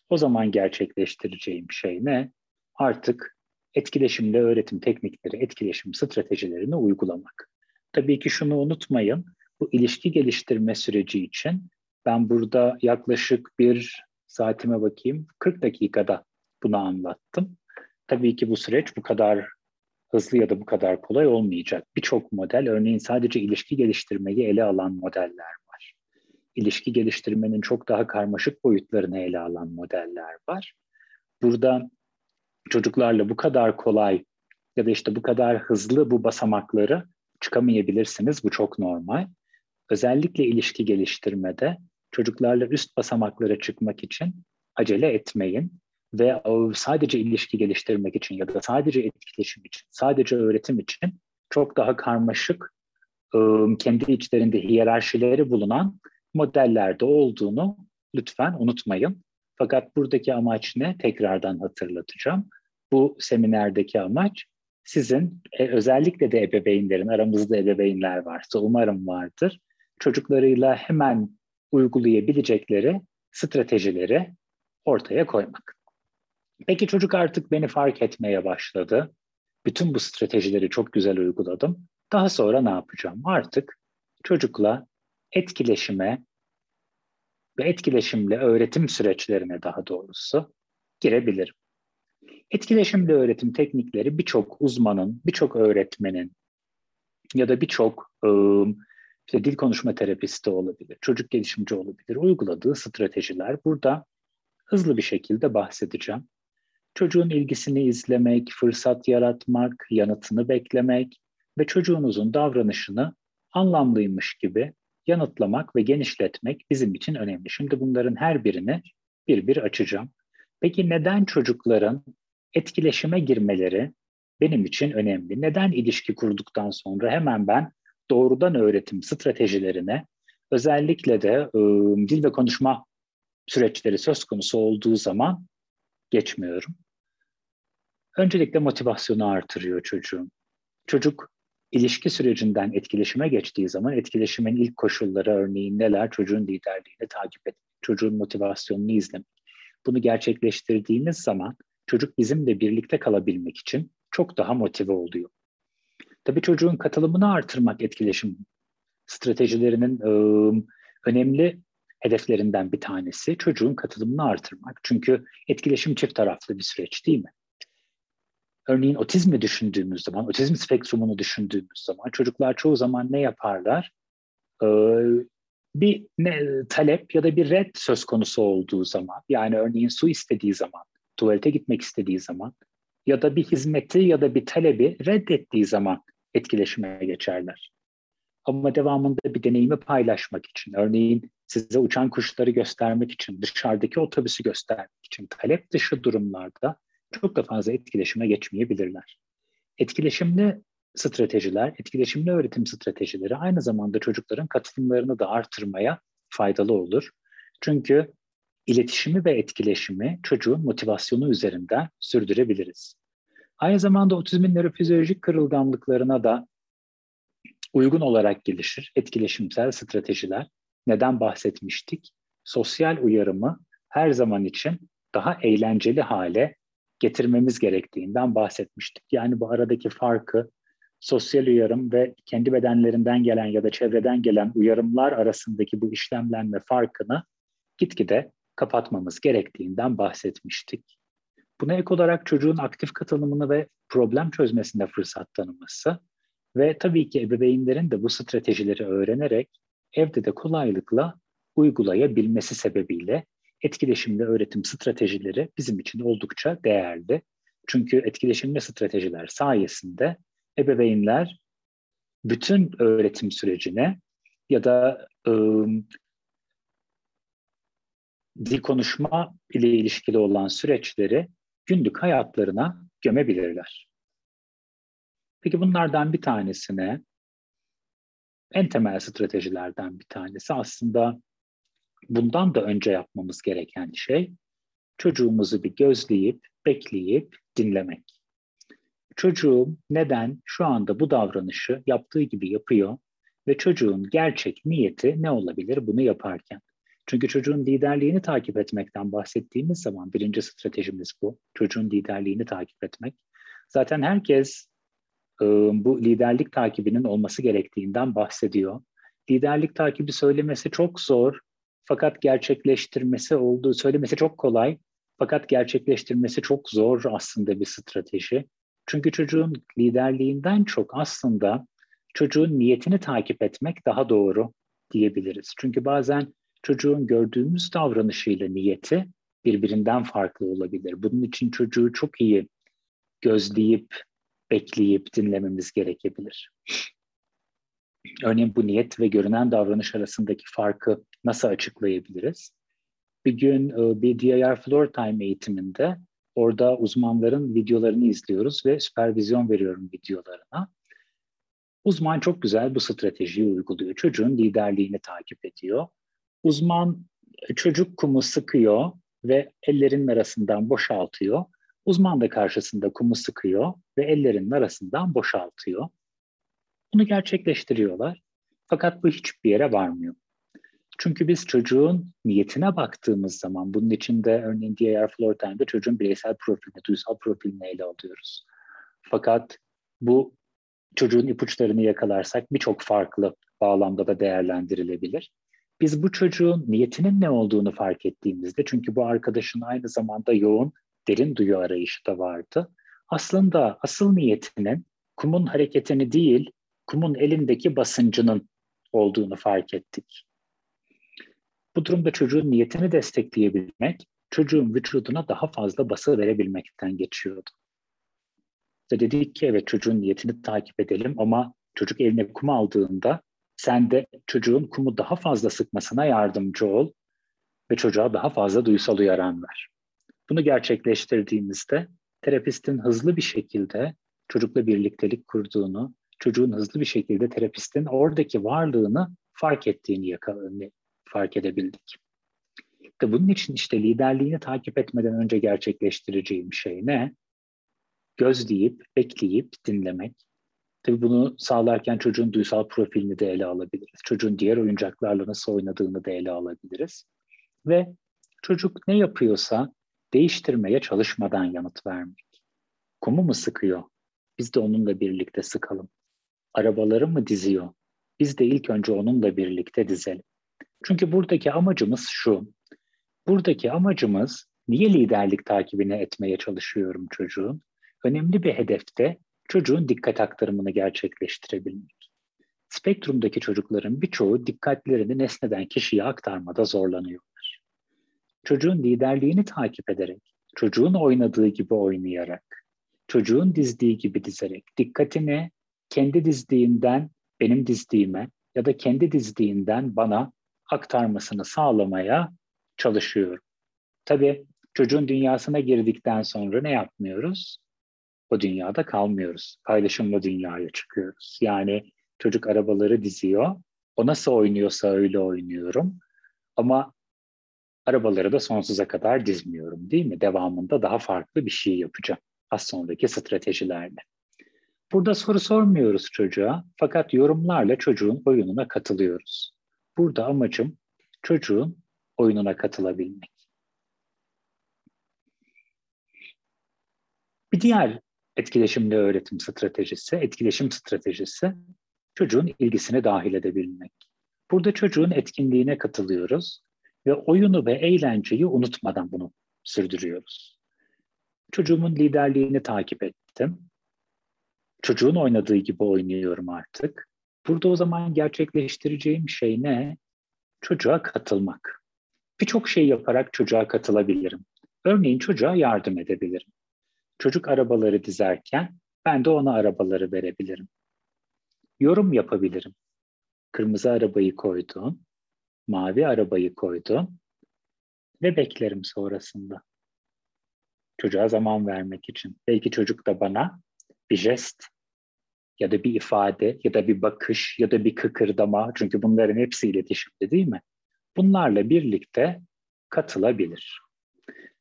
O zaman gerçekleştireceğim şey ne? Artık etkileşimle öğretim teknikleri, etkileşim stratejilerini uygulamak. Tabii ki şunu unutmayın, bu ilişki geliştirme süreci için ben burada yaklaşık bir saatime bakayım, 40 dakikada bunu anlattım. Tabii ki bu süreç bu kadar hızlı ya da bu kadar kolay olmayacak. Birçok model, örneğin sadece ilişki geliştirmeyi ele alan modeller var. İlişki geliştirmenin çok daha karmaşık boyutlarını ele alan modeller var. Burada çocuklarla bu kadar kolay ya da işte bu kadar hızlı bu basamakları çıkamayabilirsiniz. Bu çok normal. Özellikle ilişki geliştirmede çocuklarla üst basamaklara çıkmak için acele etmeyin ve sadece ilişki geliştirmek için ya da sadece etkileşim için, sadece öğretim için çok daha karmaşık, kendi içlerinde hiyerarşileri bulunan modellerde olduğunu lütfen unutmayın. Fakat buradaki amaç ne? Tekrardan hatırlatacağım. Bu seminerdeki amaç sizin e, özellikle de ebeveynlerin, aramızda ebeveynler varsa umarım vardır, çocuklarıyla hemen uygulayabilecekleri stratejileri ortaya koymak. Peki çocuk artık beni fark etmeye başladı. Bütün bu stratejileri çok güzel uyguladım. Daha sonra ne yapacağım? Artık çocukla etkileşime ve etkileşimle öğretim süreçlerine daha doğrusu girebilirim. Etkileşimli öğretim teknikleri birçok uzmanın, birçok öğretmenin ya da birçok ıı, işte dil konuşma terapisti olabilir, çocuk gelişimci olabilir, uyguladığı stratejiler. Burada hızlı bir şekilde bahsedeceğim. Çocuğun ilgisini izlemek, fırsat yaratmak, yanıtını beklemek ve çocuğunuzun davranışını anlamlıymış gibi yanıtlamak ve genişletmek bizim için önemli. Şimdi bunların her birini bir bir açacağım. Peki neden çocukların etkileşime girmeleri benim için önemli? Neden ilişki kurduktan sonra hemen ben doğrudan öğretim stratejilerine özellikle de e, dil ve konuşma süreçleri söz konusu olduğu zaman geçmiyorum. Öncelikle motivasyonu artırıyor çocuğun. Çocuk ilişki sürecinden etkileşime geçtiği zaman etkileşimin ilk koşulları örneğin neler? Çocuğun liderliğini takip etmek, çocuğun motivasyonunu izlemek. Bunu gerçekleştirdiğiniz zaman çocuk bizimle birlikte kalabilmek için çok daha motive oluyor. Tabii çocuğun katılımını artırmak etkileşim stratejilerinin e, önemli hedeflerinden bir tanesi çocuğun katılımını artırmak. Çünkü etkileşim çift taraflı bir süreç değil mi? Örneğin otizmi düşündüğümüz zaman, otizm spektrumunu düşündüğümüz zaman çocuklar çoğu zaman ne yaparlar? Ee, bir ne, talep ya da bir red söz konusu olduğu zaman, yani örneğin su istediği zaman, tuvalete gitmek istediği zaman ya da bir hizmeti ya da bir talebi reddettiği zaman etkileşime geçerler. Ama devamında bir deneyimi paylaşmak için, örneğin size uçan kuşları göstermek için, dışarıdaki otobüsü göstermek için talep dışı durumlarda çok da fazla etkileşime geçmeyebilirler. Etkileşimli stratejiler, etkileşimli öğretim stratejileri aynı zamanda çocukların katılımlarını da artırmaya faydalı olur. Çünkü iletişimi ve etkileşimi çocuğun motivasyonu üzerinden sürdürebiliriz. Aynı zamanda otizmin nörofizyolojik kırılganlıklarına da uygun olarak gelişir etkileşimsel stratejiler. Neden bahsetmiştik? Sosyal uyarımı her zaman için daha eğlenceli hale getirmemiz gerektiğinden bahsetmiştik. Yani bu aradaki farkı sosyal uyarım ve kendi bedenlerinden gelen ya da çevreden gelen uyarımlar arasındaki bu işlemlenme farkını gitgide kapatmamız gerektiğinden bahsetmiştik. Buna ek olarak çocuğun aktif katılımını ve problem çözmesine fırsat tanıması ve tabii ki ebeveynlerin de bu stratejileri öğrenerek evde de kolaylıkla uygulayabilmesi sebebiyle etkileşimli öğretim stratejileri bizim için oldukça değerli. Çünkü etkileşimli stratejiler sayesinde ebeveynler bütün öğretim sürecine ya da ıı, dil konuşma ile ilişkili olan süreçleri günlük hayatlarına gömebilirler. Peki bunlardan bir tanesine en temel stratejilerden bir tanesi aslında bundan da önce yapmamız gereken şey çocuğumuzu bir gözleyip, bekleyip dinlemek. Çocuğum neden şu anda bu davranışı yaptığı gibi yapıyor ve çocuğun gerçek niyeti ne olabilir bunu yaparken? Çünkü çocuğun liderliğini takip etmekten bahsettiğimiz zaman birinci stratejimiz bu. Çocuğun liderliğini takip etmek. Zaten herkes e, bu liderlik takibinin olması gerektiğinden bahsediyor. Liderlik takibi söylemesi çok zor fakat gerçekleştirmesi olduğu söylemesi çok kolay fakat gerçekleştirmesi çok zor aslında bir strateji. Çünkü çocuğun liderliğinden çok aslında çocuğun niyetini takip etmek daha doğru diyebiliriz. Çünkü bazen çocuğun gördüğümüz davranışıyla niyeti birbirinden farklı olabilir. Bunun için çocuğu çok iyi gözleyip, bekleyip dinlememiz gerekebilir. Örneğin bu niyet ve görünen davranış arasındaki farkı nasıl açıklayabiliriz? Bir gün e, bir DIR Floor Time eğitiminde orada uzmanların videolarını izliyoruz ve süpervizyon veriyorum videolarına. Uzman çok güzel bu stratejiyi uyguluyor. Çocuğun liderliğini takip ediyor. Uzman e, çocuk kumu sıkıyor ve ellerinin arasından boşaltıyor. Uzman da karşısında kumu sıkıyor ve ellerinin arasından boşaltıyor. Bunu gerçekleştiriyorlar. Fakat bu hiçbir yere varmıyor. Çünkü biz çocuğun niyetine baktığımız zaman bunun içinde örneğin DIR Floor Time'da çocuğun bireysel profilini, duysal profilini ele alıyoruz. Fakat bu çocuğun ipuçlarını yakalarsak birçok farklı bağlamda da değerlendirilebilir. Biz bu çocuğun niyetinin ne olduğunu fark ettiğimizde, çünkü bu arkadaşın aynı zamanda yoğun derin duyu arayışı da vardı. Aslında asıl niyetinin kumun hareketini değil, kumun elindeki basıncının olduğunu fark ettik. Bu durumda çocuğun niyetini destekleyebilmek, çocuğun vücuduna daha fazla bası verebilmekten geçiyordu. İşte dedik ki evet çocuğun niyetini takip edelim ama çocuk eline kum aldığında sen de çocuğun kumu daha fazla sıkmasına yardımcı ol ve çocuğa daha fazla duysal uyaran ver. Bunu gerçekleştirdiğimizde terapistin hızlı bir şekilde çocukla birliktelik kurduğunu, çocuğun hızlı bir şekilde terapistin oradaki varlığını fark ettiğini fark edebildik. İşte bunun için işte liderliğini takip etmeden önce gerçekleştireceğim şey ne? Gözleyip, bekleyip, dinlemek. Tabii bunu sağlarken çocuğun duysal profilini de ele alabiliriz. Çocuğun diğer oyuncaklarla nasıl oynadığını da ele alabiliriz. Ve çocuk ne yapıyorsa değiştirmeye çalışmadan yanıt vermek. Kumu mu sıkıyor? Biz de onunla birlikte sıkalım. Arabaları mı diziyor? Biz de ilk önce onunla birlikte dizelim. Çünkü buradaki amacımız şu. Buradaki amacımız niye liderlik takibini etmeye çalışıyorum çocuğun? Önemli bir hedefte çocuğun dikkat aktarımını gerçekleştirebilmek. Spektrumdaki çocukların birçoğu dikkatlerini nesneden kişiye aktarmada zorlanıyorlar. Çocuğun liderliğini takip ederek, çocuğun oynadığı gibi oynayarak, çocuğun dizdiği gibi dizerek dikkatini kendi dizdiğinden benim dizdiğime ya da kendi dizdiğinden bana aktarmasını sağlamaya çalışıyorum. Tabii çocuğun dünyasına girdikten sonra ne yapmıyoruz? o dünyada kalmıyoruz. Paylaşımlı dünyaya çıkıyoruz. Yani çocuk arabaları diziyor. O nasıl oynuyorsa öyle oynuyorum. Ama arabaları da sonsuza kadar dizmiyorum değil mi? Devamında daha farklı bir şey yapacağım. Az sonraki stratejilerle. Burada soru sormuyoruz çocuğa fakat yorumlarla çocuğun oyununa katılıyoruz. Burada amacım çocuğun oyununa katılabilmek. Bir diğer etkileşimli öğretim stratejisi, etkileşim stratejisi çocuğun ilgisini dahil edebilmek. Burada çocuğun etkinliğine katılıyoruz ve oyunu ve eğlenceyi unutmadan bunu sürdürüyoruz. Çocuğumun liderliğini takip ettim. Çocuğun oynadığı gibi oynuyorum artık. Burada o zaman gerçekleştireceğim şey ne? Çocuğa katılmak. Birçok şey yaparak çocuğa katılabilirim. Örneğin çocuğa yardım edebilirim. Çocuk arabaları dizerken ben de ona arabaları verebilirim. Yorum yapabilirim. Kırmızı arabayı koydum, mavi arabayı koydum ve beklerim sonrasında. Çocuğa zaman vermek için. Belki çocuk da bana bir jest ya da bir ifade ya da bir bakış ya da bir kıkırdama çünkü bunların hepsi iletişimde değil mi? Bunlarla birlikte katılabilir.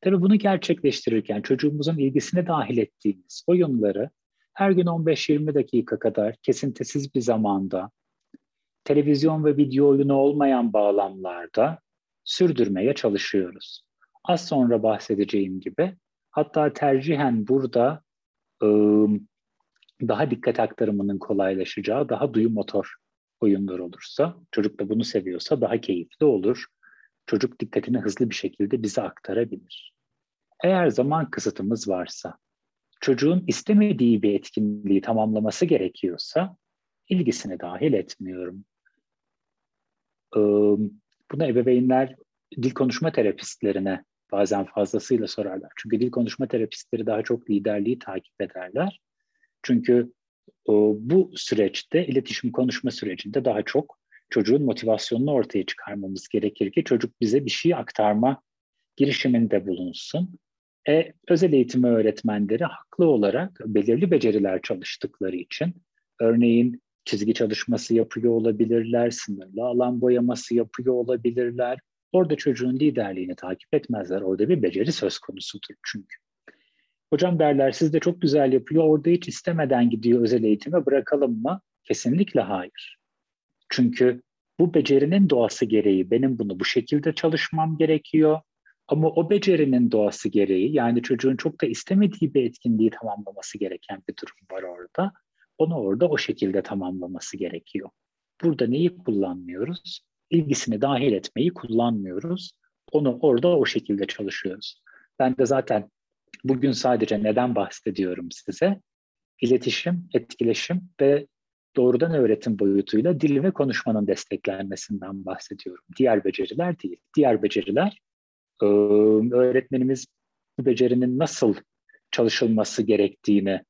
Tabii bunu gerçekleştirirken çocuğumuzun ilgisine dahil ettiğimiz oyunları her gün 15-20 dakika kadar kesintisiz bir zamanda televizyon ve video oyunu olmayan bağlamlarda sürdürmeye çalışıyoruz. Az sonra bahsedeceğim gibi hatta tercihen burada ıı, daha dikkat aktarımının kolaylaşacağı daha duyu motor oyunlar olursa, çocuk da bunu seviyorsa daha keyifli olur. Çocuk dikkatini hızlı bir şekilde bize aktarabilir. Eğer zaman kısıtımız varsa, çocuğun istemediği bir etkinliği tamamlaması gerekiyorsa ilgisini dahil etmiyorum. Bunu ebeveynler dil konuşma terapistlerine bazen fazlasıyla sorarlar. Çünkü dil konuşma terapistleri daha çok liderliği takip ederler. Çünkü bu süreçte iletişim konuşma sürecinde daha çok çocuğun motivasyonunu ortaya çıkarmamız gerekir ki çocuk bize bir şey aktarma girişiminde bulunsun. E, özel eğitim öğretmenleri haklı olarak belirli beceriler çalıştıkları için örneğin çizgi çalışması yapıyor olabilirler, sınırlı alan boyaması yapıyor olabilirler. Orada çocuğun liderliğini takip etmezler. Orada bir beceri söz konusudur çünkü. Hocam derler siz de çok güzel yapıyor, orada hiç istemeden gidiyor özel eğitime bırakalım mı? Kesinlikle hayır. Çünkü bu becerinin doğası gereği benim bunu bu şekilde çalışmam gerekiyor. Ama o becerinin doğası gereği yani çocuğun çok da istemediği bir etkinliği tamamlaması gereken bir durum var orada. Onu orada o şekilde tamamlaması gerekiyor. Burada neyi kullanmıyoruz? İlgisini dahil etmeyi kullanmıyoruz. Onu orada o şekilde çalışıyoruz. Ben de zaten bugün sadece neden bahsediyorum size? İletişim, etkileşim ve doğrudan öğretim boyutuyla dil ve konuşmanın desteklenmesinden bahsediyorum. Diğer beceriler değil. Diğer beceriler öğretmenimiz bu becerinin nasıl çalışılması gerektiğini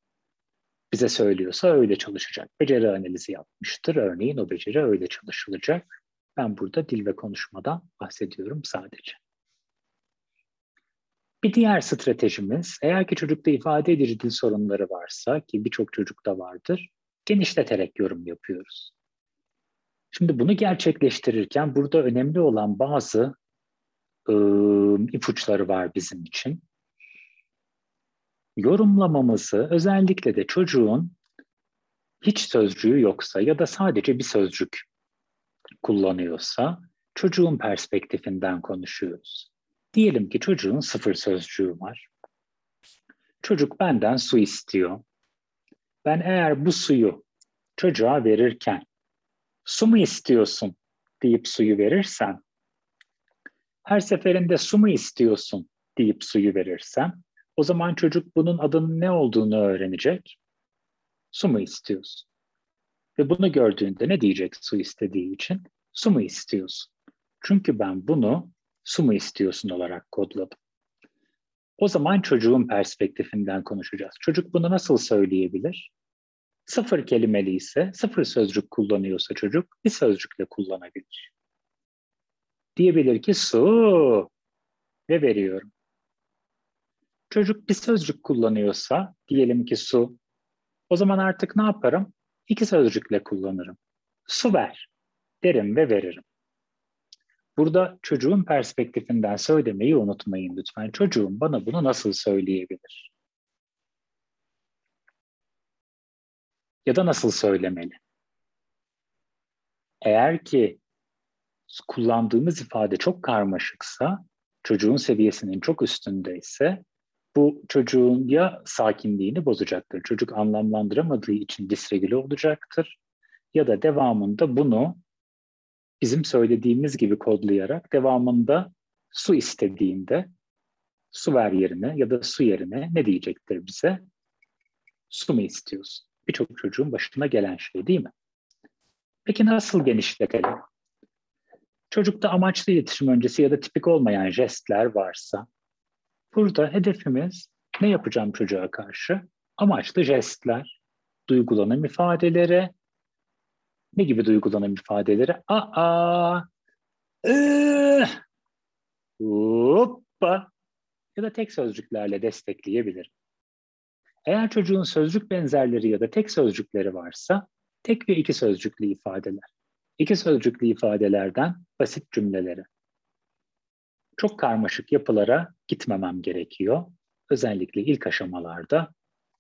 bize söylüyorsa öyle çalışacak. Beceri analizi yapmıştır. Örneğin o beceri öyle çalışılacak. Ben burada dil ve konuşmadan bahsediyorum sadece. Bir diğer stratejimiz, eğer ki çocukta ifade edici dil sorunları varsa, ki birçok çocukta vardır, genişleterek yorum yapıyoruz. Şimdi bunu gerçekleştirirken burada önemli olan bazı e, ipuçları var bizim için. Yorumlamamızı özellikle de çocuğun hiç sözcüğü yoksa ya da sadece bir sözcük kullanıyorsa çocuğun perspektifinden konuşuyoruz. Diyelim ki çocuğun sıfır sözcüğü var. Çocuk benden su istiyor. Ben eğer bu suyu çocuğa verirken su mu istiyorsun deyip suyu verirsem her seferinde su mu istiyorsun deyip suyu verirsem o zaman çocuk bunun adının ne olduğunu öğrenecek. Su mu istiyorsun? Ve bunu gördüğünde ne diyecek su istediği için? Su mu istiyorsun? Çünkü ben bunu su mu istiyorsun olarak kodladım. O zaman çocuğun perspektifinden konuşacağız. Çocuk bunu nasıl söyleyebilir? Sıfır kelimeli ise, sıfır sözcük kullanıyorsa çocuk bir sözcükle kullanabilir. Diyebilir ki su ve veriyorum. Çocuk bir sözcük kullanıyorsa, diyelim ki su, o zaman artık ne yaparım? İki sözcükle kullanırım. Su ver derim ve veririm. Burada çocuğun perspektifinden söylemeyi unutmayın lütfen. Çocuğum bana bunu nasıl söyleyebilir? Ya da nasıl söylemeli? Eğer ki kullandığımız ifade çok karmaşıksa, çocuğun seviyesinin çok üstündeyse bu çocuğun ya sakinliğini bozacaktır. Çocuk anlamlandıramadığı için disregüle olacaktır. Ya da devamında bunu bizim söylediğimiz gibi kodlayarak devamında su istediğinde su ver yerine ya da su yerine ne diyecektir bize? Su mu istiyorsun? Birçok çocuğun başına gelen şey değil mi? Peki nasıl genişletelim? Çocukta amaçlı iletişim öncesi ya da tipik olmayan jestler varsa burada hedefimiz ne yapacağım çocuğa karşı? Amaçlı jestler, duygulanım ifadeleri, ne gibi duygulanım ifadeleri? Aa, ıh, hoppa ya da tek sözcüklerle destekleyebilirim. Eğer çocuğun sözcük benzerleri ya da tek sözcükleri varsa tek ve iki sözcüklü ifadeler. İki sözcüklü ifadelerden basit cümleleri. Çok karmaşık yapılara gitmemem gerekiyor. Özellikle ilk aşamalarda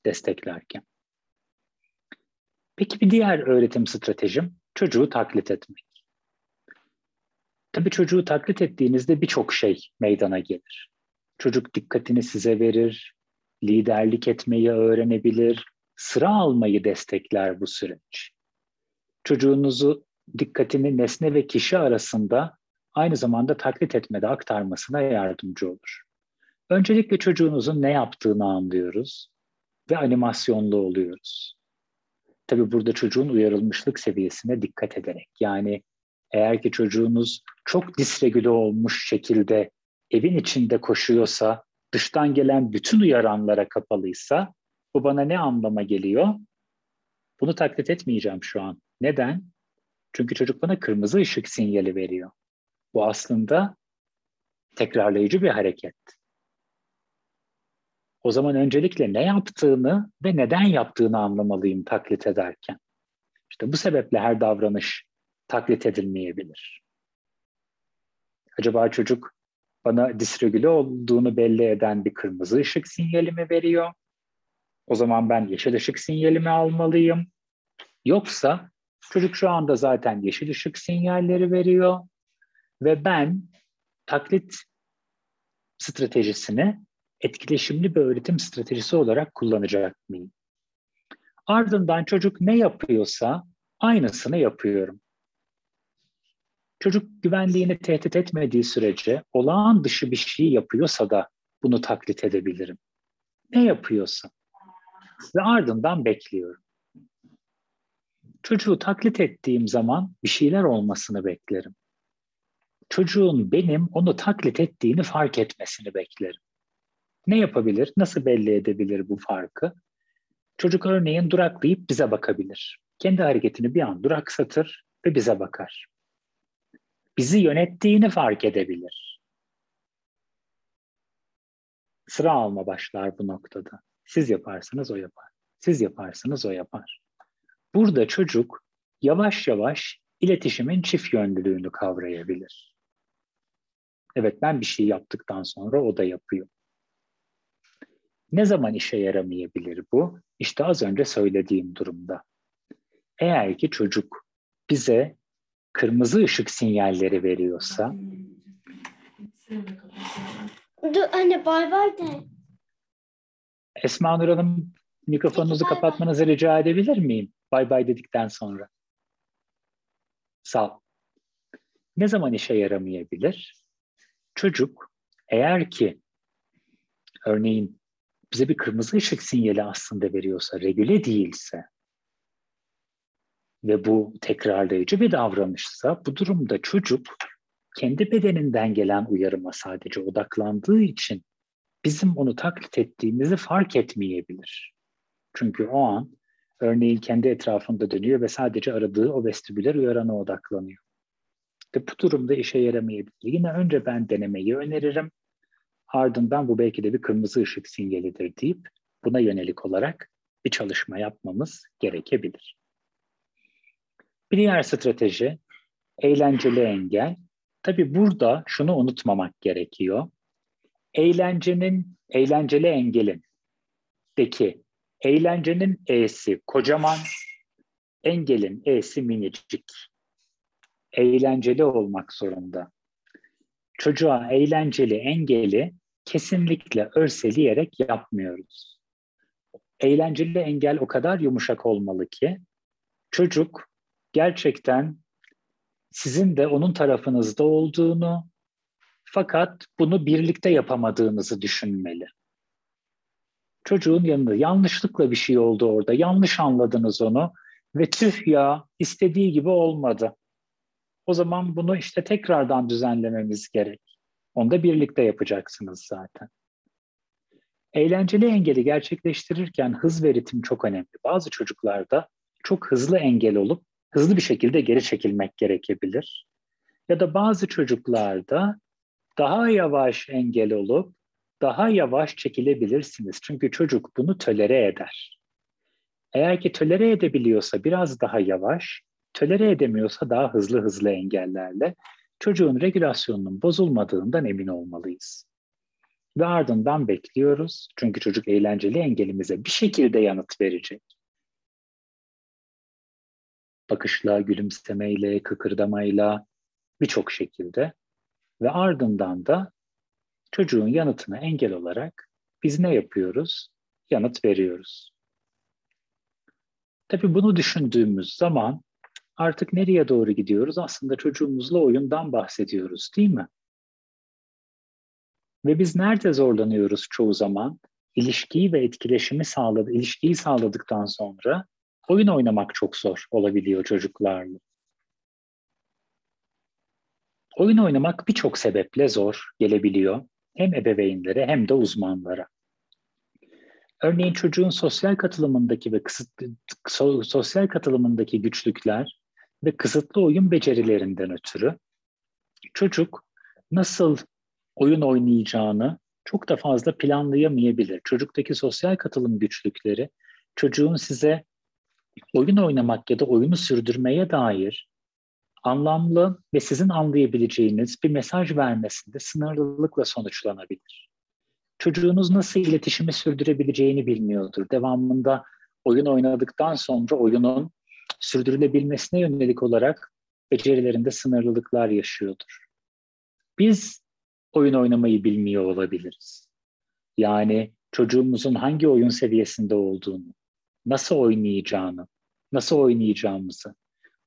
desteklerken. Peki bir diğer öğretim stratejim çocuğu taklit etmek. Tabii çocuğu taklit ettiğinizde birçok şey meydana gelir. Çocuk dikkatini size verir, liderlik etmeyi öğrenebilir, sıra almayı destekler bu süreç. Çocuğunuzu dikkatini nesne ve kişi arasında aynı zamanda taklit etmede aktarmasına yardımcı olur. Öncelikle çocuğunuzun ne yaptığını anlıyoruz ve animasyonlu oluyoruz. Tabii burada çocuğun uyarılmışlık seviyesine dikkat ederek yani eğer ki çocuğunuz çok disregüle olmuş şekilde evin içinde koşuyorsa, dıştan gelen bütün uyaranlara kapalıysa bu bana ne anlama geliyor? Bunu taklit etmeyeceğim şu an. Neden? Çünkü çocuk bana kırmızı ışık sinyali veriyor. Bu aslında tekrarlayıcı bir hareket. O zaman öncelikle ne yaptığını ve neden yaptığını anlamalıyım taklit ederken. İşte bu sebeple her davranış taklit edilmeyebilir. Acaba çocuk bana disregüle olduğunu belli eden bir kırmızı ışık sinyalimi veriyor. O zaman ben yeşil ışık sinyalimi almalıyım. Yoksa çocuk şu anda zaten yeşil ışık sinyalleri veriyor ve ben taklit stratejisini etkileşimli bir öğretim stratejisi olarak kullanacak mıyım? Ardından çocuk ne yapıyorsa aynısını yapıyorum. Çocuk güvenliğini tehdit etmediği sürece olağan dışı bir şey yapıyorsa da bunu taklit edebilirim. Ne yapıyorsa. Ve ardından bekliyorum. Çocuğu taklit ettiğim zaman bir şeyler olmasını beklerim. Çocuğun benim onu taklit ettiğini fark etmesini beklerim. Ne yapabilir? Nasıl belli edebilir bu farkı? Çocuk örneğin duraklayıp bize bakabilir. Kendi hareketini bir an duraksatır ve bize bakar bizi yönettiğini fark edebilir. Sıra alma başlar bu noktada. Siz yaparsanız o yapar. Siz yaparsınız o yapar. Burada çocuk yavaş yavaş iletişimin çift yönlülüğünü kavrayabilir. Evet ben bir şey yaptıktan sonra o da yapıyor. Ne zaman işe yaramayabilir bu? İşte az önce söylediğim durumda. Eğer ki çocuk bize kırmızı ışık sinyalleri veriyorsa Dur anne bay bay de. Esma Nur Hanım mikrofonunuzu Peki, bay bay. kapatmanızı rica edebilir miyim? Bay bay dedikten sonra. Sağ ol. Ne zaman işe yaramayabilir? Çocuk eğer ki örneğin bize bir kırmızı ışık sinyali aslında veriyorsa, regüle değilse ve bu tekrarlayıcı bir davranışsa bu durumda çocuk kendi bedeninden gelen uyarıma sadece odaklandığı için bizim onu taklit ettiğimizi fark etmeyebilir. Çünkü o an örneğin kendi etrafında dönüyor ve sadece aradığı o vestibüler uyarana odaklanıyor. Ve bu durumda işe yaramayabilir. Yine önce ben denemeyi öneririm. Ardından bu belki de bir kırmızı ışık sinyalidir deyip buna yönelik olarak bir çalışma yapmamız gerekebilir. Bir diğer strateji eğlenceli engel. Tabii burada şunu unutmamak gerekiyor. Eğlencenin, eğlenceli engelin deki eğlencenin E'si kocaman, engelin E'si minicik. Eğlenceli olmak zorunda. Çocuğa eğlenceli engeli kesinlikle örseleyerek yapmıyoruz. Eğlenceli engel o kadar yumuşak olmalı ki çocuk gerçekten sizin de onun tarafınızda olduğunu fakat bunu birlikte yapamadığınızı düşünmeli. Çocuğun yanında yanlışlıkla bir şey oldu orada. Yanlış anladınız onu ve tüh ya istediği gibi olmadı. O zaman bunu işte tekrardan düzenlememiz gerek. Onu da birlikte yapacaksınız zaten. Eğlenceli engeli gerçekleştirirken hız ve ritim çok önemli. Bazı çocuklarda çok hızlı engel olup hızlı bir şekilde geri çekilmek gerekebilir. Ya da bazı çocuklarda daha yavaş engel olup daha yavaş çekilebilirsiniz. Çünkü çocuk bunu tölere eder. Eğer ki tölere edebiliyorsa biraz daha yavaş, tölere edemiyorsa daha hızlı hızlı engellerle çocuğun regülasyonunun bozulmadığından emin olmalıyız. Ve ardından bekliyoruz. Çünkü çocuk eğlenceli engelimize bir şekilde yanıt verecek. Bakışla, gülümsemeyle, kıkırdamayla birçok şekilde. Ve ardından da çocuğun yanıtına engel olarak biz ne yapıyoruz? Yanıt veriyoruz. Tabii bunu düşündüğümüz zaman artık nereye doğru gidiyoruz? Aslında çocuğumuzla oyundan bahsediyoruz değil mi? Ve biz nerede zorlanıyoruz çoğu zaman? İlişkiyi ve etkileşimi sağladı, ilişkiyi sağladıktan sonra oyun oynamak çok zor olabiliyor çocuklarla. Oyun oynamak birçok sebeple zor gelebiliyor. Hem ebeveynlere hem de uzmanlara. Örneğin çocuğun sosyal katılımındaki ve kısıtlı, sosyal katılımındaki güçlükler ve kısıtlı oyun becerilerinden ötürü çocuk nasıl oyun oynayacağını çok da fazla planlayamayabilir. Çocuktaki sosyal katılım güçlükleri çocuğun size oyun oynamak ya da oyunu sürdürmeye dair anlamlı ve sizin anlayabileceğiniz bir mesaj vermesinde sınırlılıkla sonuçlanabilir. Çocuğunuz nasıl iletişimi sürdürebileceğini bilmiyordur. Devamında oyun oynadıktan sonra oyunun sürdürülebilmesine yönelik olarak becerilerinde sınırlılıklar yaşıyordur. Biz oyun oynamayı bilmiyor olabiliriz. Yani çocuğumuzun hangi oyun seviyesinde olduğunu, nasıl oynayacağını, nasıl oynayacağımızı,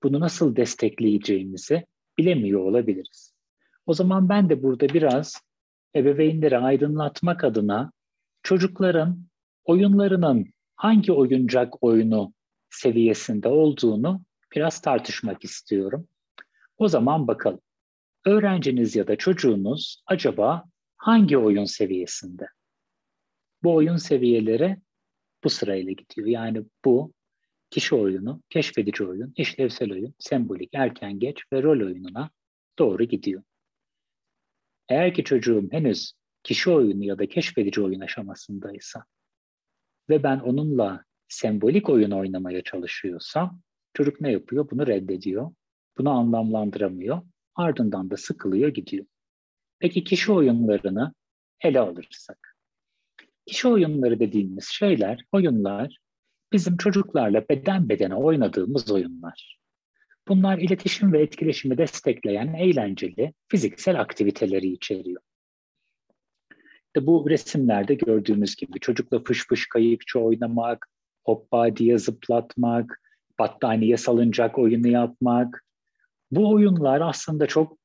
bunu nasıl destekleyeceğimizi bilemiyor olabiliriz. O zaman ben de burada biraz ebeveynleri aydınlatmak adına çocukların oyunlarının hangi oyuncak oyunu seviyesinde olduğunu biraz tartışmak istiyorum. O zaman bakalım. Öğrenciniz ya da çocuğunuz acaba hangi oyun seviyesinde? Bu oyun seviyeleri bu sırayla gidiyor. Yani bu kişi oyunu, keşfedici oyun, işlevsel oyun, sembolik, erken geç ve rol oyununa doğru gidiyor. Eğer ki çocuğum henüz kişi oyunu ya da keşfedici oyun aşamasındaysa ve ben onunla sembolik oyun oynamaya çalışıyorsam çocuk ne yapıyor? Bunu reddediyor. Bunu anlamlandıramıyor. Ardından da sıkılıyor gidiyor. Peki kişi oyunlarını ele alırsak. Kişi oyunları dediğimiz şeyler, oyunlar bizim çocuklarla beden bedene oynadığımız oyunlar. Bunlar iletişim ve etkileşimi destekleyen eğlenceli fiziksel aktiviteleri içeriyor. İşte bu resimlerde gördüğümüz gibi çocukla fış fış kayıkçı oynamak, hoppa diye zıplatmak, battaniye salıncak oyunu yapmak. Bu oyunlar aslında çok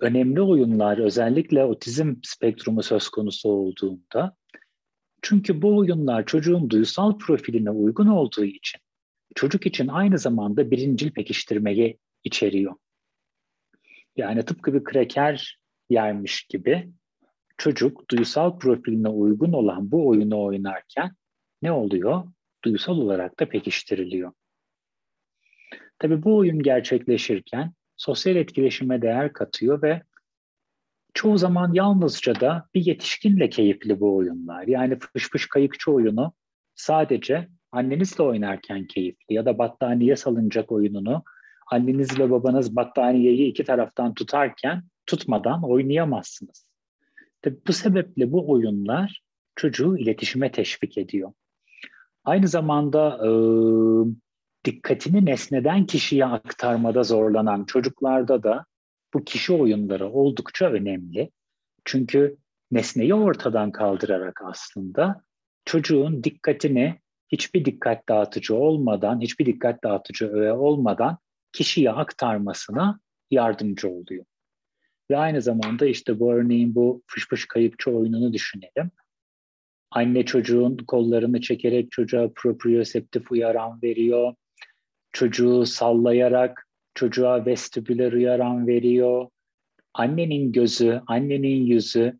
önemli oyunlar özellikle otizm spektrumu söz konusu olduğunda çünkü bu oyunlar çocuğun duysal profiline uygun olduğu için çocuk için aynı zamanda birincil pekiştirmeyi içeriyor. Yani tıpkı bir kreker yermiş gibi çocuk duysal profiline uygun olan bu oyunu oynarken ne oluyor? Duysal olarak da pekiştiriliyor. Tabii bu oyun gerçekleşirken sosyal etkileşime değer katıyor ve çoğu zaman yalnızca da bir yetişkinle keyifli bu oyunlar. Yani fış fış kayıkçı oyunu sadece annenizle oynarken keyifli ya da battaniye salınacak oyununu annenizle babanız battaniyeyi iki taraftan tutarken tutmadan oynayamazsınız. Tabii bu sebeple bu oyunlar çocuğu iletişime teşvik ediyor. Aynı zamanda e, dikkatini nesneden kişiye aktarmada zorlanan çocuklarda da bu kişi oyunları oldukça önemli. Çünkü nesneyi ortadan kaldırarak aslında çocuğun dikkatini hiçbir dikkat dağıtıcı olmadan, hiçbir dikkat dağıtıcı öğe olmadan kişiye aktarmasına yardımcı oluyor. Ve aynı zamanda işte bu örneğin bu fış fış kayıkçı oyununu düşünelim. Anne çocuğun kollarını çekerek çocuğa proprioseptif uyaran veriyor. Çocuğu sallayarak çocuğa vestibüler uyaran veriyor. Annenin gözü, annenin yüzü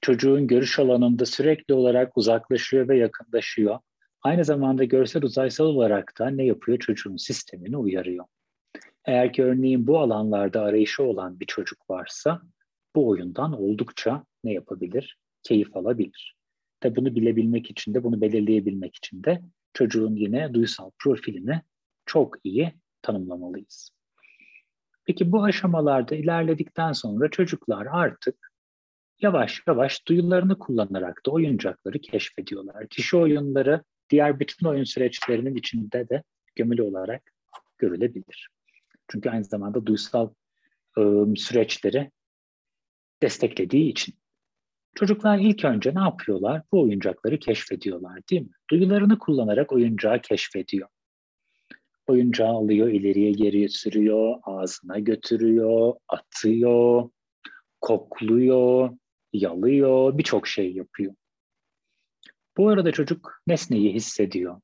çocuğun görüş alanında sürekli olarak uzaklaşıyor ve yakınlaşıyor. Aynı zamanda görsel uzaysal olarak da ne yapıyor? Çocuğun sistemini uyarıyor. Eğer ki örneğin bu alanlarda arayışı olan bir çocuk varsa bu oyundan oldukça ne yapabilir? Keyif alabilir. Tabi bunu bilebilmek için de, bunu belirleyebilmek için de çocuğun yine duysal profilini çok iyi tanımlamalıyız. Peki bu aşamalarda ilerledikten sonra çocuklar artık yavaş yavaş duyularını kullanarak da oyuncakları keşfediyorlar. Kişi oyunları diğer bütün oyun süreçlerinin içinde de gömülü olarak görülebilir. Çünkü aynı zamanda duysal ıı, süreçleri desteklediği için. Çocuklar ilk önce ne yapıyorlar? Bu oyuncakları keşfediyorlar değil mi? Duyularını kullanarak oyuncağı keşfediyor. Oyuncağı alıyor, ileriye geriye sürüyor, ağzına götürüyor, atıyor, kokluyor, yalıyor, birçok şey yapıyor. Bu arada çocuk nesneyi hissediyor.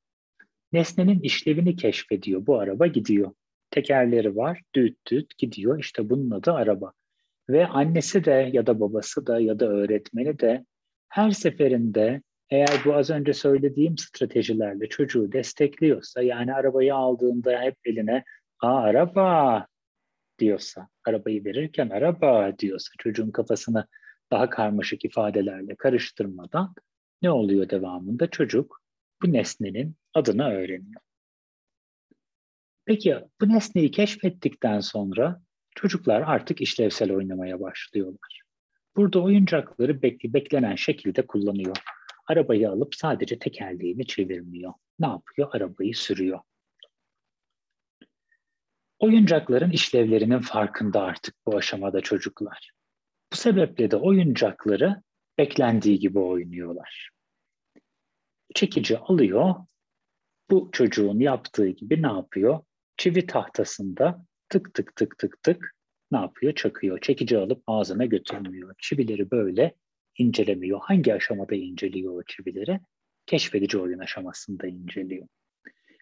Nesnenin işlevini keşfediyor. Bu araba gidiyor. Tekerleri var, düt düt gidiyor. İşte bunun adı araba. Ve annesi de ya da babası da ya da öğretmeni de her seferinde eğer bu az önce söylediğim stratejilerle çocuğu destekliyorsa yani arabayı aldığında hep eline Aa, araba diyorsa, arabayı verirken araba diyorsa çocuğun kafasını daha karmaşık ifadelerle karıştırmadan ne oluyor devamında? Çocuk bu nesnenin adını öğreniyor. Peki bu nesneyi keşfettikten sonra çocuklar artık işlevsel oynamaya başlıyorlar. Burada oyuncakları bekli, beklenen şekilde kullanıyor. Arabayı alıp sadece tekerleğini çevirmiyor. Ne yapıyor? Arabayı sürüyor. Oyuncakların işlevlerinin farkında artık bu aşamada çocuklar. Bu sebeple de oyuncakları beklendiği gibi oynuyorlar. Çekici alıyor, bu çocuğun yaptığı gibi ne yapıyor? Çivi tahtasında tık tık tık tık tık ne yapıyor? Çakıyor. Çekici alıp ağzına götürmüyor. Çivileri böyle incelemiyor. Hangi aşamada inceliyor o çivileri? Keşfedici oyun aşamasında inceliyor.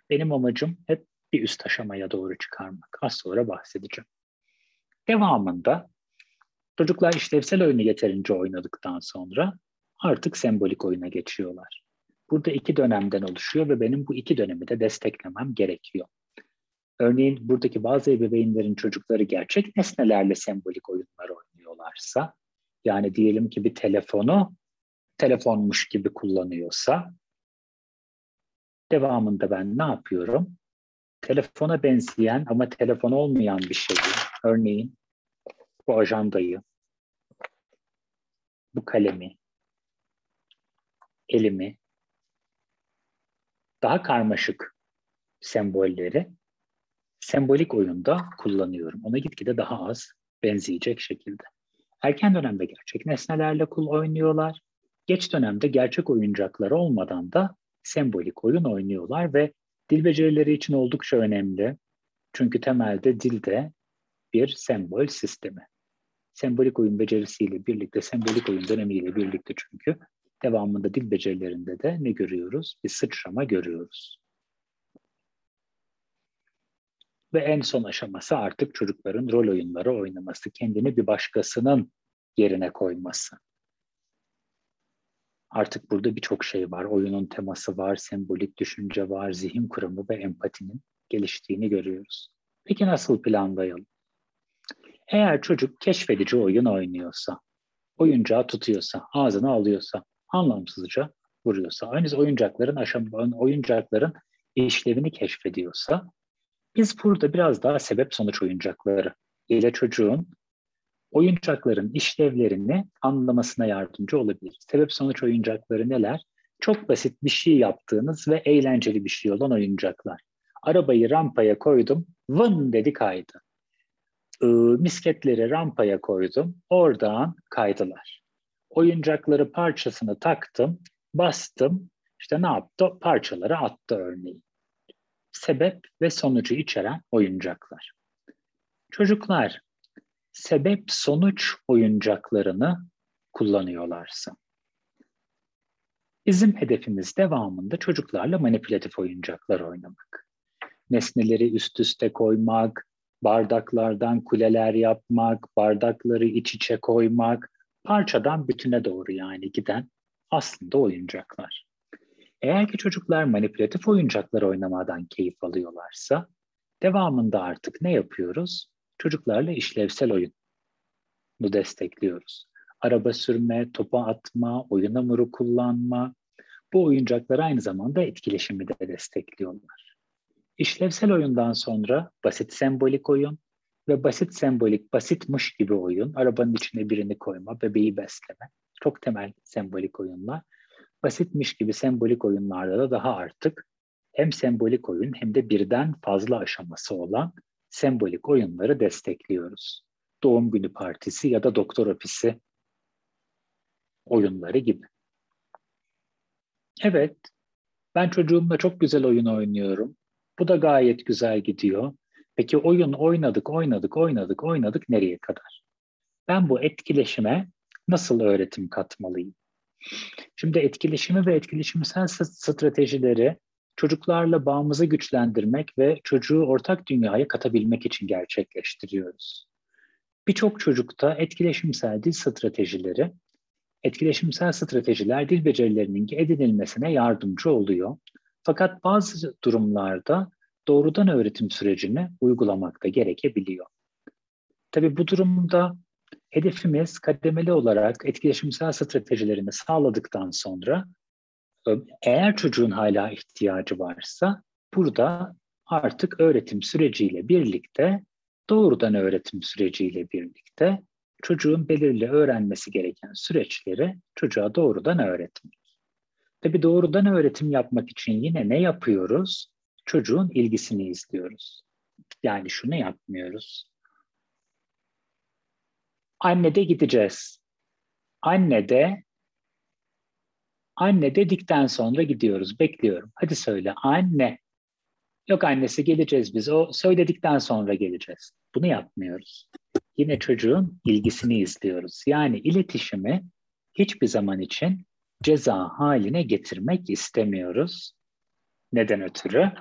Benim amacım hep bir üst aşamaya doğru çıkarmak. Az sonra bahsedeceğim. Devamında çocuklar işlevsel oyunu yeterince oynadıktan sonra artık sembolik oyuna geçiyorlar. Burada iki dönemden oluşuyor ve benim bu iki dönemi de desteklemem gerekiyor. Örneğin buradaki bazı ebeveynlerin çocukları gerçek nesnelerle sembolik oyunlar oynuyorlarsa, yani diyelim ki bir telefonu telefonmuş gibi kullanıyorsa, devamında ben ne yapıyorum? Telefona benzeyen ama telefon olmayan bir şeyi, örneğin bu ajandayı, bu kalemi, elimi, daha karmaşık sembolleri sembolik oyunda kullanıyorum. Ona gitgide daha az benzeyecek şekilde. Erken dönemde gerçek nesnelerle kul oynuyorlar. Geç dönemde gerçek oyuncaklar olmadan da sembolik oyun oynuyorlar ve dil becerileri için oldukça önemli. Çünkü temelde dilde bir sembol sistemi. Sembolik oyun becerisiyle birlikte, sembolik oyun dönemiyle birlikte çünkü devamında dil becerilerinde de ne görüyoruz? Bir sıçrama görüyoruz. Ve en son aşaması artık çocukların rol oyunları oynaması, kendini bir başkasının yerine koyması. Artık burada birçok şey var. Oyunun teması var, sembolik düşünce var, zihin kuramı ve empatinin geliştiğini görüyoruz. Peki nasıl planlayalım? Eğer çocuk keşfedici oyun oynuyorsa, oyuncağı tutuyorsa, ağzına alıyorsa, anlamsızca vuruyorsa, aynı oyuncakların aşama, oyuncakların işlevini keşfediyorsa biz burada biraz daha sebep sonuç oyuncakları ile çocuğun oyuncakların işlevlerini anlamasına yardımcı olabilir. Sebep sonuç oyuncakları neler? Çok basit bir şey yaptığınız ve eğlenceli bir şey olan oyuncaklar. Arabayı rampaya koydum, vın dedi kaydı. Ee, misketleri rampaya koydum, oradan kaydılar. oyuncakları parçasını taktım, bastım, işte ne yaptı? Parçaları attı örneğin. Sebep ve sonucu içeren oyuncaklar. Çocuklar sebep sonuç oyuncaklarını kullanıyorlarsa bizim hedefimiz devamında çocuklarla manipülatif oyuncaklar oynamak. Nesneleri üst üste koymak, bardaklardan kuleler yapmak, bardakları iç içe koymak, parçadan bütüne doğru yani giden aslında oyuncaklar. Eğer ki çocuklar manipülatif oyuncaklar oynamadan keyif alıyorlarsa devamında artık ne yapıyoruz? Çocuklarla işlevsel oyunu destekliyoruz. Araba sürme, topa atma, oyun hamuru kullanma. Bu oyuncaklar aynı zamanda etkileşimi de destekliyorlar. İşlevsel oyundan sonra basit sembolik oyun ve basit sembolik, basitmiş gibi oyun, arabanın içine birini koyma, bebeği besleme. Çok temel sembolik oyunlar. Basitmiş gibi sembolik oyunlarda da daha artık hem sembolik oyun hem de birden fazla aşaması olan sembolik oyunları destekliyoruz. Doğum günü partisi ya da doktor ofisi oyunları gibi. Evet, ben çocuğumla çok güzel oyun oynuyorum. Bu da gayet güzel gidiyor. Peki oyun oynadık, oynadık, oynadık, oynadık nereye kadar? Ben bu etkileşime nasıl öğretim katmalıyım? Şimdi etkileşimi ve etkileşimsel stratejileri çocuklarla bağımızı güçlendirmek ve çocuğu ortak dünyaya katabilmek için gerçekleştiriyoruz. Birçok çocukta etkileşimsel dil stratejileri, etkileşimsel stratejiler dil becerilerinin edinilmesine yardımcı oluyor. Fakat bazı durumlarda doğrudan öğretim sürecini uygulamak da gerekebiliyor. Tabii bu durumda hedefimiz kademeli olarak etkileşimsel stratejilerini sağladıktan sonra eğer çocuğun hala ihtiyacı varsa burada artık öğretim süreciyle birlikte doğrudan öğretim süreciyle birlikte çocuğun belirli öğrenmesi gereken süreçleri çocuğa doğrudan öğretmek. Tabi doğrudan öğretim yapmak için yine ne yapıyoruz? Çocuğun ilgisini izliyoruz. Yani şunu yapmıyoruz. Anne de gideceğiz. Anne de Anne dedikten sonra gidiyoruz. Bekliyorum. Hadi söyle. Anne. Yok annesi geleceğiz biz. O söyledikten sonra geleceğiz. Bunu yapmıyoruz. Yine çocuğun ilgisini izliyoruz. Yani iletişimi hiçbir zaman için ceza haline getirmek istemiyoruz. Neden ötürü?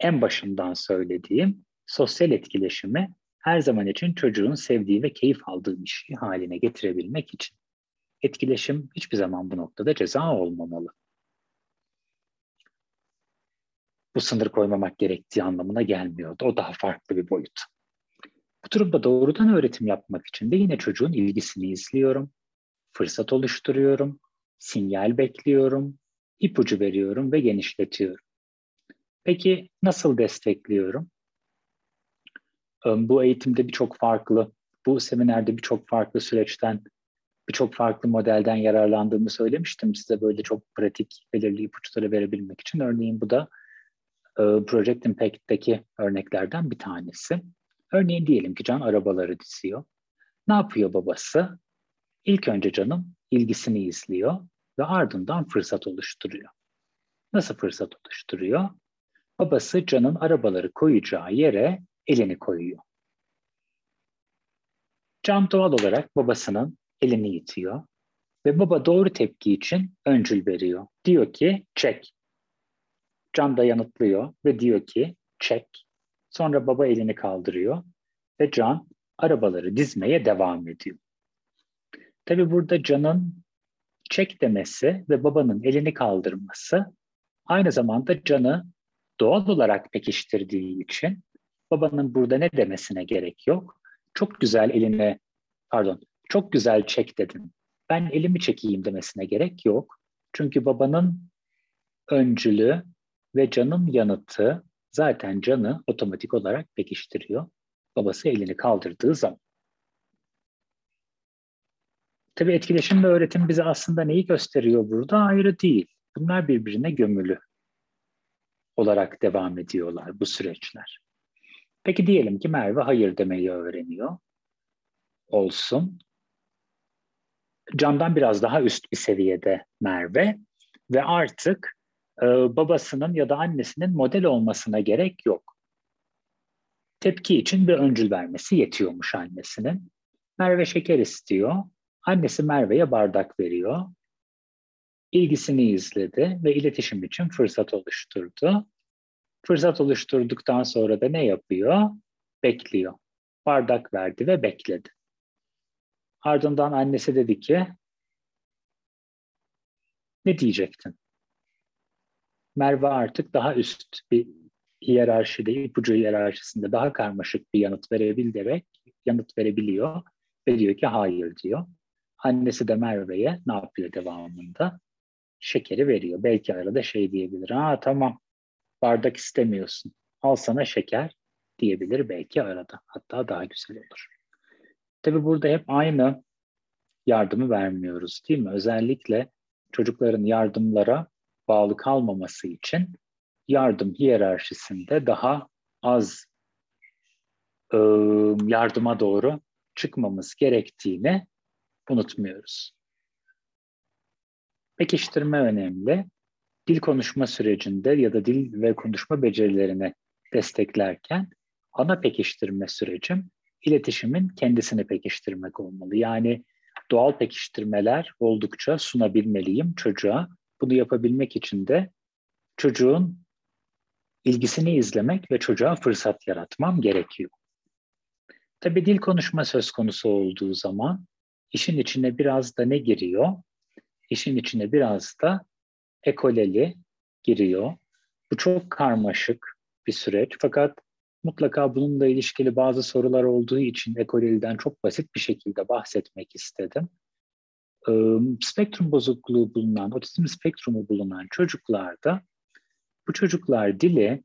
En başından söylediğim sosyal etkileşimi her zaman için çocuğun sevdiği ve keyif aldığı bir şey haline getirebilmek için etkileşim hiçbir zaman bu noktada ceza olmamalı. Bu sınır koymamak gerektiği anlamına gelmiyordu. O daha farklı bir boyut. Bu durumda doğrudan öğretim yapmak için de yine çocuğun ilgisini izliyorum, fırsat oluşturuyorum, sinyal bekliyorum, ipucu veriyorum ve genişletiyorum. Peki nasıl destekliyorum? Bu eğitimde birçok farklı, bu seminerde birçok farklı süreçten birçok farklı modelden yararlandığımı söylemiştim size böyle çok pratik belirli ipuçları verebilmek için. Örneğin bu da e, Project Impact'teki örneklerden bir tanesi. Örneğin diyelim ki Can arabaları diziyor. Ne yapıyor babası? İlk önce Can'ın ilgisini izliyor ve ardından fırsat oluşturuyor. Nasıl fırsat oluşturuyor? Babası Can'ın arabaları koyacağı yere elini koyuyor. Can doğal olarak babasının elini itiyor ve baba doğru tepki için öncül veriyor. Diyor ki çek. Can da yanıtlıyor ve diyor ki çek. Sonra baba elini kaldırıyor ve Can arabaları dizmeye devam ediyor. Tabi burada Can'ın çek demesi ve babanın elini kaldırması aynı zamanda Can'ı doğal olarak pekiştirdiği için babanın burada ne demesine gerek yok. Çok güzel eline, pardon, çok güzel çek dedim. Ben elimi çekeyim demesine gerek yok. Çünkü babanın öncülü ve canın yanıtı zaten canı otomatik olarak pekiştiriyor. Babası elini kaldırdığı zaman. Tabii etkileşim ve öğretim bize aslında neyi gösteriyor burada? Ayrı değil. Bunlar birbirine gömülü olarak devam ediyorlar bu süreçler. Peki diyelim ki Merve hayır demeyi öğreniyor. Olsun. Candan biraz daha üst bir seviyede Merve ve artık e, babasının ya da annesinin model olmasına gerek yok. Tepki için bir öncül vermesi yetiyormuş annesinin. Merve şeker istiyor. Annesi Merve'ye bardak veriyor. İlgisini izledi ve iletişim için fırsat oluşturdu. Fırsat oluşturduktan sonra da ne yapıyor? Bekliyor. Bardak verdi ve bekledi. Ardından annesi dedi ki, ne diyecektin? Merve artık daha üst bir hiyerarşide, ipucu hiyerarşisinde daha karmaşık bir yanıt verebilerek yanıt verebiliyor ve diyor ki hayır diyor. Annesi de Merve'ye ne yapıyor devamında? Şekeri veriyor. Belki arada şey diyebilir. Ha tamam bardak istemiyorsun. Al sana şeker diyebilir belki arada. Hatta daha güzel olur. Tabi burada hep aynı yardımı vermiyoruz değil mi? Özellikle çocukların yardımlara bağlı kalmaması için yardım hiyerarşisinde daha az e, yardıma doğru çıkmamız gerektiğini unutmuyoruz. Pekiştirme önemli. Dil konuşma sürecinde ya da dil ve konuşma becerilerini desteklerken ana pekiştirme sürecim iletişimin kendisini pekiştirmek olmalı. Yani doğal pekiştirmeler oldukça sunabilmeliyim çocuğa. Bunu yapabilmek için de çocuğun ilgisini izlemek ve çocuğa fırsat yaratmam gerekiyor. Tabii dil konuşma söz konusu olduğu zaman işin içine biraz da ne giriyor? İşin içine biraz da ekoleli giriyor. Bu çok karmaşık bir süreç fakat mutlaka bununla ilişkili bazı sorular olduğu için ekoleliden çok basit bir şekilde bahsetmek istedim. Spektrum bozukluğu bulunan, otizm spektrumu bulunan çocuklarda bu çocuklar dili,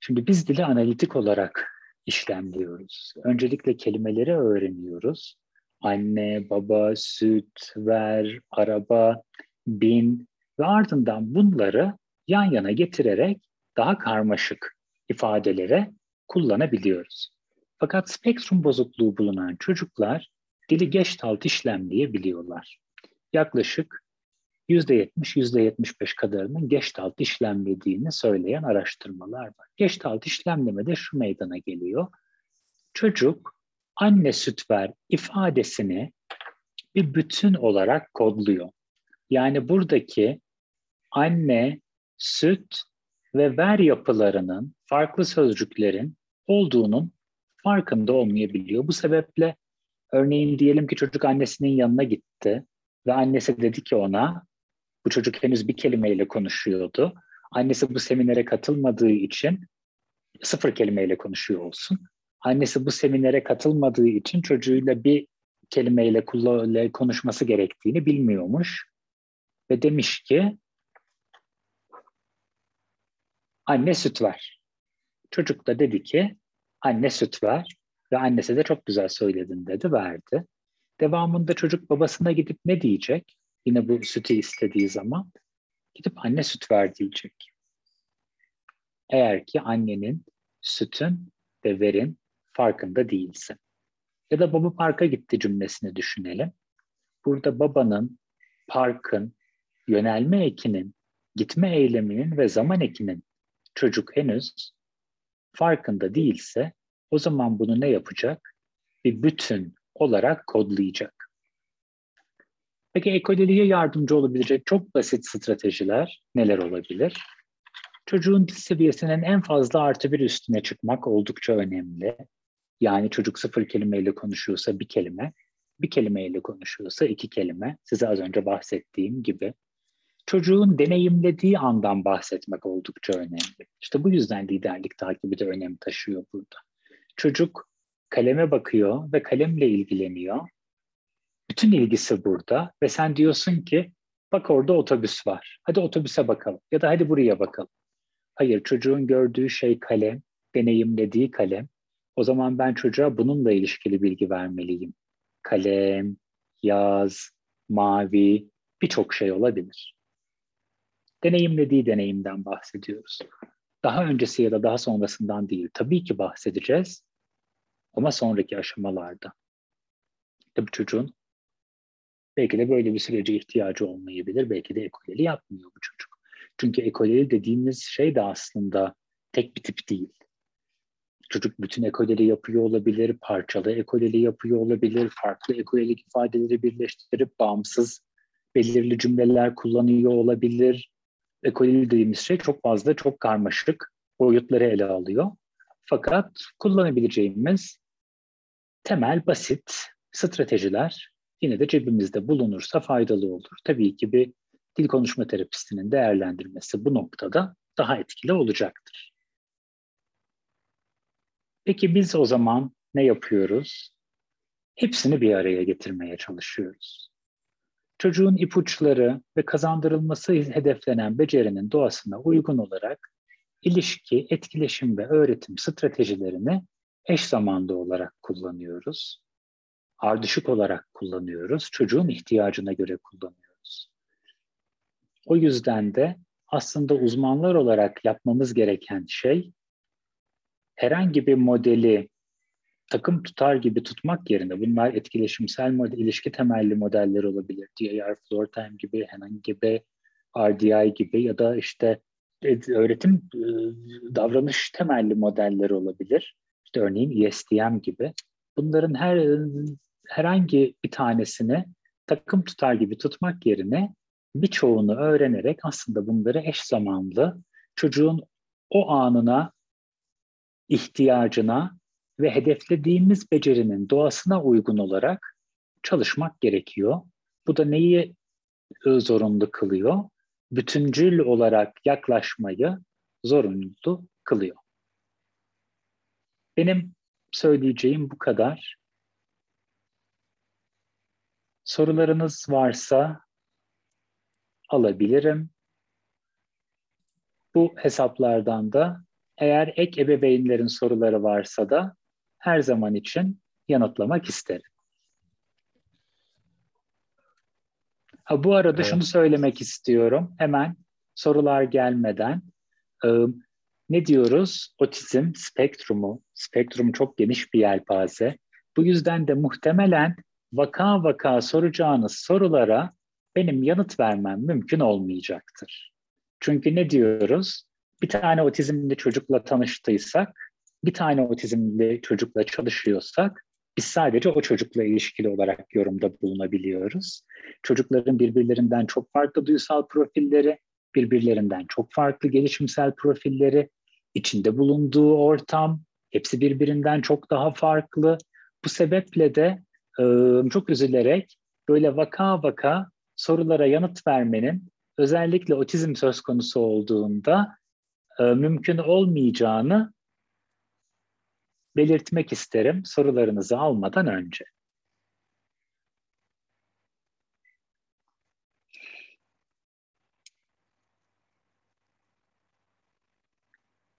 şimdi biz dili analitik olarak işlemliyoruz. Öncelikle kelimeleri öğreniyoruz. Anne, baba, süt, ver, araba, bin ve ardından bunları yan yana getirerek daha karmaşık ifadelere kullanabiliyoruz. Fakat spektrum bozukluğu bulunan çocuklar dili geçtalt işlemleyebiliyorlar. Yaklaşık %70-%75 kadarının geçtalt işlemlediğini söyleyen araştırmalar var. Geçtalt işlemlemede şu meydana geliyor. Çocuk anne süt ver ifadesini bir bütün olarak kodluyor. Yani buradaki anne, süt ve ver yapılarının farklı sözcüklerin olduğunun farkında olmayabiliyor. Bu sebeple örneğin diyelim ki çocuk annesinin yanına gitti ve annesi dedi ki ona bu çocuk henüz bir kelimeyle konuşuyordu. Annesi bu seminere katılmadığı için sıfır kelimeyle konuşuyor olsun. Annesi bu seminere katılmadığı için çocuğuyla bir kelimeyle konuşması gerektiğini bilmiyormuş. Ve demiş ki anne süt ver. Çocuk da dedi ki anne süt ver ve annesi de çok güzel söyledin dedi verdi. Devamında çocuk babasına gidip ne diyecek? Yine bu sütü istediği zaman gidip anne süt ver diyecek. Eğer ki annenin sütün ve verin farkında değilsin. Ya da baba parka gitti cümlesini düşünelim. Burada babanın, parkın, yönelme ekinin, gitme eyleminin ve zaman ekinin çocuk henüz farkında değilse o zaman bunu ne yapacak? Bir bütün olarak kodlayacak. Peki ekoleliğe yardımcı olabilecek çok basit stratejiler neler olabilir? Çocuğun dil seviyesinin en fazla artı bir üstüne çıkmak oldukça önemli. Yani çocuk sıfır kelimeyle konuşuyorsa bir kelime, bir kelimeyle konuşuyorsa iki kelime. Size az önce bahsettiğim gibi. Çocuğun deneyimlediği andan bahsetmek oldukça önemli. İşte bu yüzden liderlik takibi de önem taşıyor burada. Çocuk kaleme bakıyor ve kalemle ilgileniyor bütün ilgisi burada ve sen diyorsun ki bak orada otobüs var. Hadi otobüse bakalım ya da hadi buraya bakalım. Hayır çocuğun gördüğü şey kalem, deneyimlediği kalem. O zaman ben çocuğa bununla ilişkili bilgi vermeliyim. Kalem, yaz, mavi birçok şey olabilir. Deneyimlediği deneyimden bahsediyoruz. Daha öncesi ya da daha sonrasından değil. Tabii ki bahsedeceğiz ama sonraki aşamalarda. Tabii çocuğun Belki de böyle bir sürece ihtiyacı olmayabilir. Belki de ekoleli yapmıyor bu çocuk. Çünkü ekoleli dediğimiz şey de aslında tek bir tip değil. Çocuk bütün ekoleli yapıyor olabilir, parçalı ekoleli yapıyor olabilir, farklı ekolelik ifadeleri birleştirip bağımsız belirli cümleler kullanıyor olabilir. Ekoleli dediğimiz şey çok fazla, çok karmaşık boyutları ele alıyor. Fakat kullanabileceğimiz temel, basit stratejiler yine de cebimizde bulunursa faydalı olur. Tabii ki bir dil konuşma terapistinin değerlendirmesi bu noktada daha etkili olacaktır. Peki biz o zaman ne yapıyoruz? Hepsini bir araya getirmeye çalışıyoruz. Çocuğun ipuçları ve kazandırılması hedeflenen becerinin doğasına uygun olarak ilişki, etkileşim ve öğretim stratejilerini eş zamanlı olarak kullanıyoruz. Ardışık olarak kullanıyoruz. Çocuğun ihtiyacına göre kullanıyoruz. O yüzden de aslında uzmanlar olarak yapmamız gereken şey herhangi bir modeli takım tutar gibi tutmak yerine bunlar etkileşimsel model, ilişki temelli modeller olabilir. DIR, Floor Time gibi, Henan gibi, RDI gibi ya da işte öğretim davranış temelli modeller olabilir. İşte örneğin ESDM gibi. Bunların her herhangi bir tanesini takım tutar gibi tutmak yerine birçoğunu öğrenerek aslında bunları eş zamanlı çocuğun o anına, ihtiyacına ve hedeflediğimiz becerinin doğasına uygun olarak çalışmak gerekiyor. Bu da neyi zorunlu kılıyor? Bütüncül olarak yaklaşmayı zorunlu kılıyor. Benim söyleyeceğim bu kadar. Sorularınız varsa alabilirim. Bu hesaplardan da eğer ek ebeveynlerin soruları varsa da her zaman için yanıtlamak isterim. Ha, bu arada evet. şunu söylemek istiyorum. Hemen sorular gelmeden. Ee, ne diyoruz? Otizm spektrumu. Spektrum çok geniş bir yelpaze. Bu yüzden de muhtemelen vaka vaka soracağınız sorulara benim yanıt vermem mümkün olmayacaktır. Çünkü ne diyoruz? Bir tane otizmli çocukla tanıştıysak, bir tane otizmli çocukla çalışıyorsak biz sadece o çocukla ilişkili olarak yorumda bulunabiliyoruz. Çocukların birbirlerinden çok farklı duysal profilleri, birbirlerinden çok farklı gelişimsel profilleri, içinde bulunduğu ortam, hepsi birbirinden çok daha farklı. Bu sebeple de çok üzülerek böyle vaka vaka sorulara yanıt vermenin özellikle otizm söz konusu olduğunda mümkün olmayacağını belirtmek isterim sorularınızı almadan önce.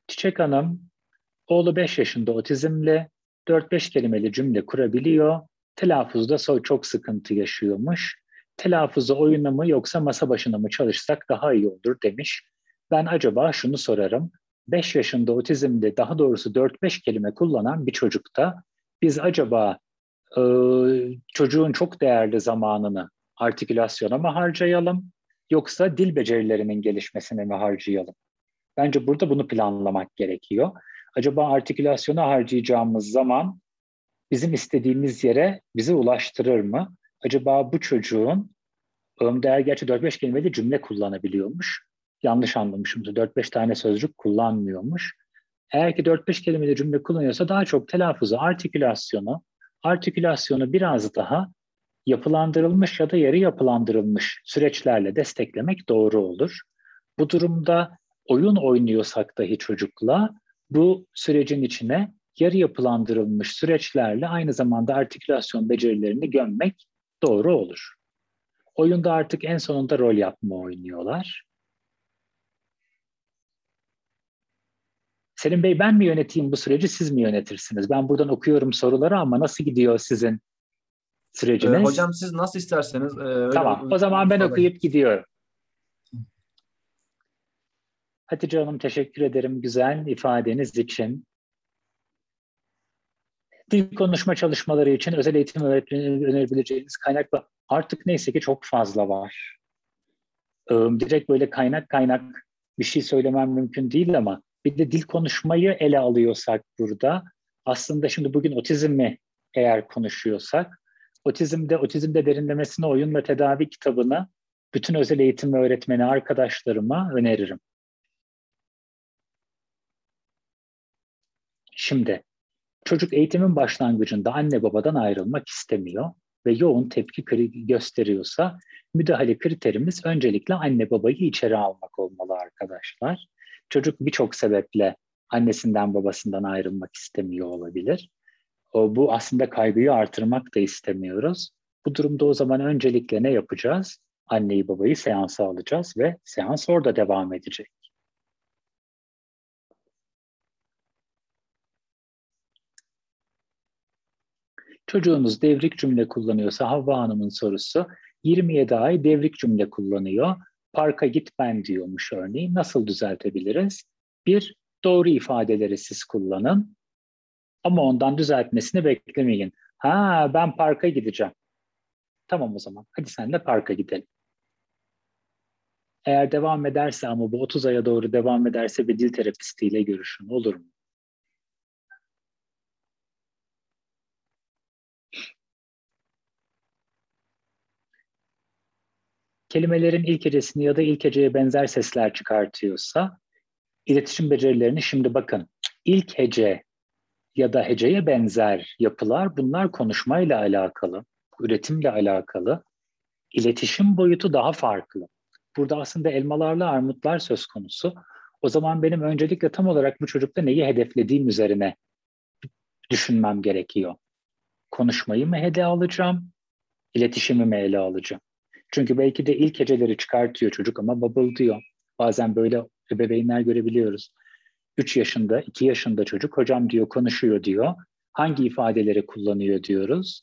Çiçek Hanım, oğlu 5 yaşında otizmle 4-5 kelimeli cümle kurabiliyor. Telaffuzda çok sıkıntı yaşıyormuş. Telaffuzu oyuna mı yoksa masa başına mı çalışsak daha iyi olur demiş. Ben acaba şunu sorarım. 5 yaşında otizmde daha doğrusu 4-5 kelime kullanan bir çocukta biz acaba e, çocuğun çok değerli zamanını artikülasyona mı harcayalım yoksa dil becerilerinin gelişmesine mi harcayalım? Bence burada bunu planlamak gerekiyor. Acaba artikülasyona harcayacağımız zaman bizim istediğimiz yere bizi ulaştırır mı? Acaba bu çocuğun Önder gerçi 4-5 kelimeli cümle kullanabiliyormuş. Yanlış anlamışım. 4-5 tane sözcük kullanmıyormuş. Eğer ki 4-5 kelimeli cümle kullanıyorsa daha çok telaffuzu, artikülasyonu, artikülasyonu biraz daha yapılandırılmış ya da yarı yapılandırılmış süreçlerle desteklemek doğru olur. Bu durumda oyun oynuyorsak dahi çocukla bu sürecin içine yarı yapılandırılmış süreçlerle aynı zamanda artikülasyon becerilerini gömmek doğru olur. Oyunda artık en sonunda rol yapma oynuyorlar. Selim Bey ben mi yöneteyim bu süreci siz mi yönetirsiniz? Ben buradan okuyorum soruları ama nasıl gidiyor sizin süreciniz? Ee, hocam siz nasıl isterseniz. E, öyle tamam o zaman ben okuyup gidiyorum. Hatice Hanım teşekkür ederim güzel ifadeniz için. Dil konuşma çalışmaları için özel eğitim öğretmeni önerebileceğiniz kaynakla artık neyse ki çok fazla var. Ee, direkt böyle kaynak kaynak bir şey söylemem mümkün değil ama bir de dil konuşmayı ele alıyorsak burada aslında şimdi bugün otizmi eğer konuşuyorsak otizmde otizmde derinlemesine oyun ve tedavi kitabını bütün özel eğitim öğretmeni arkadaşlarıma öneririm. Şimdi çocuk eğitimin başlangıcında anne babadan ayrılmak istemiyor ve yoğun tepki gösteriyorsa müdahale kriterimiz öncelikle anne babayı içeri almak olmalı arkadaşlar. Çocuk birçok sebeple annesinden babasından ayrılmak istemiyor olabilir. O, bu aslında kaygıyı artırmak da istemiyoruz. Bu durumda o zaman öncelikle ne yapacağız? Anneyi babayı seansa alacağız ve seans orada devam edecek. Çocuğunuz devrik cümle kullanıyorsa Havva Hanım'ın sorusu 27 ay devrik cümle kullanıyor. Parka git ben diyormuş örneğin. Nasıl düzeltebiliriz? Bir, doğru ifadeleri siz kullanın. Ama ondan düzeltmesini beklemeyin. Ha ben parka gideceğim. Tamam o zaman. Hadi sen de parka gidelim. Eğer devam ederse ama bu 30 aya doğru devam ederse bir dil terapistiyle görüşün. Olur mu? Kelimelerin ilk hecesini ya da ilk heceye benzer sesler çıkartıyorsa iletişim becerilerini şimdi bakın ilk hece ya da heceye benzer yapılar bunlar konuşmayla alakalı, üretimle alakalı. İletişim boyutu daha farklı. Burada aslında elmalarla armutlar söz konusu. O zaman benim öncelikle tam olarak bu çocukta neyi hedeflediğim üzerine düşünmem gerekiyor. Konuşmayı mı ele alacağım, iletişimi mi ele alacağım? Çünkü belki de ilk heceleri çıkartıyor çocuk ama bubble diyor. Bazen böyle ebeveynler görebiliyoruz. 3 yaşında, 2 yaşında çocuk hocam diyor konuşuyor diyor. Hangi ifadeleri kullanıyor diyoruz.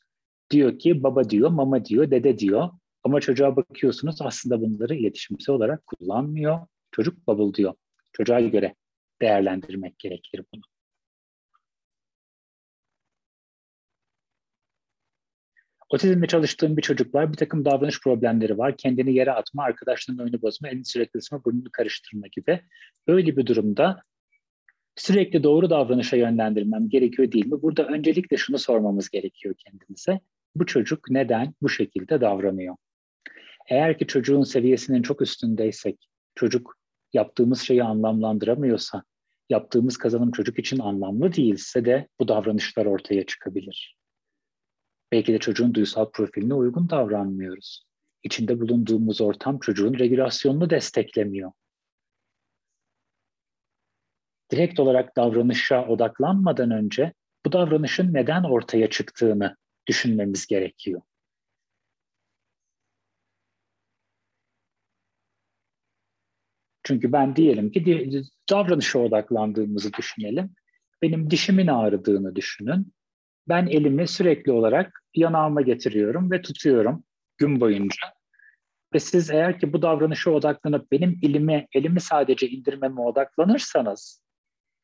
Diyor ki baba diyor, mama diyor, dede diyor. Ama çocuğa bakıyorsunuz aslında bunları iletişimsel olarak kullanmıyor. Çocuk bubble diyor. Çocuğa göre değerlendirmek gerekir bunu. Otizmle çalıştığım bir çocuk var. Bir takım davranış problemleri var. Kendini yere atma, arkadaşlarının oyunu bozma, elini sürekli ısma, burnunu karıştırma gibi. Öyle bir durumda sürekli doğru davranışa yönlendirmem gerekiyor değil mi? Burada öncelikle şunu sormamız gerekiyor kendimize. Bu çocuk neden bu şekilde davranıyor? Eğer ki çocuğun seviyesinin çok üstündeysek, çocuk yaptığımız şeyi anlamlandıramıyorsa, yaptığımız kazanım çocuk için anlamlı değilse de bu davranışlar ortaya çıkabilir. Belki de çocuğun duysal profiline uygun davranmıyoruz. İçinde bulunduğumuz ortam çocuğun regülasyonunu desteklemiyor. Direkt olarak davranışa odaklanmadan önce bu davranışın neden ortaya çıktığını düşünmemiz gerekiyor. Çünkü ben diyelim ki davranışa odaklandığımızı düşünelim. Benim dişimin ağrıdığını düşünün ben elimi sürekli olarak yanağıma getiriyorum ve tutuyorum gün boyunca. Ve siz eğer ki bu davranışa odaklanıp benim elimi, elimi sadece indirmeme odaklanırsanız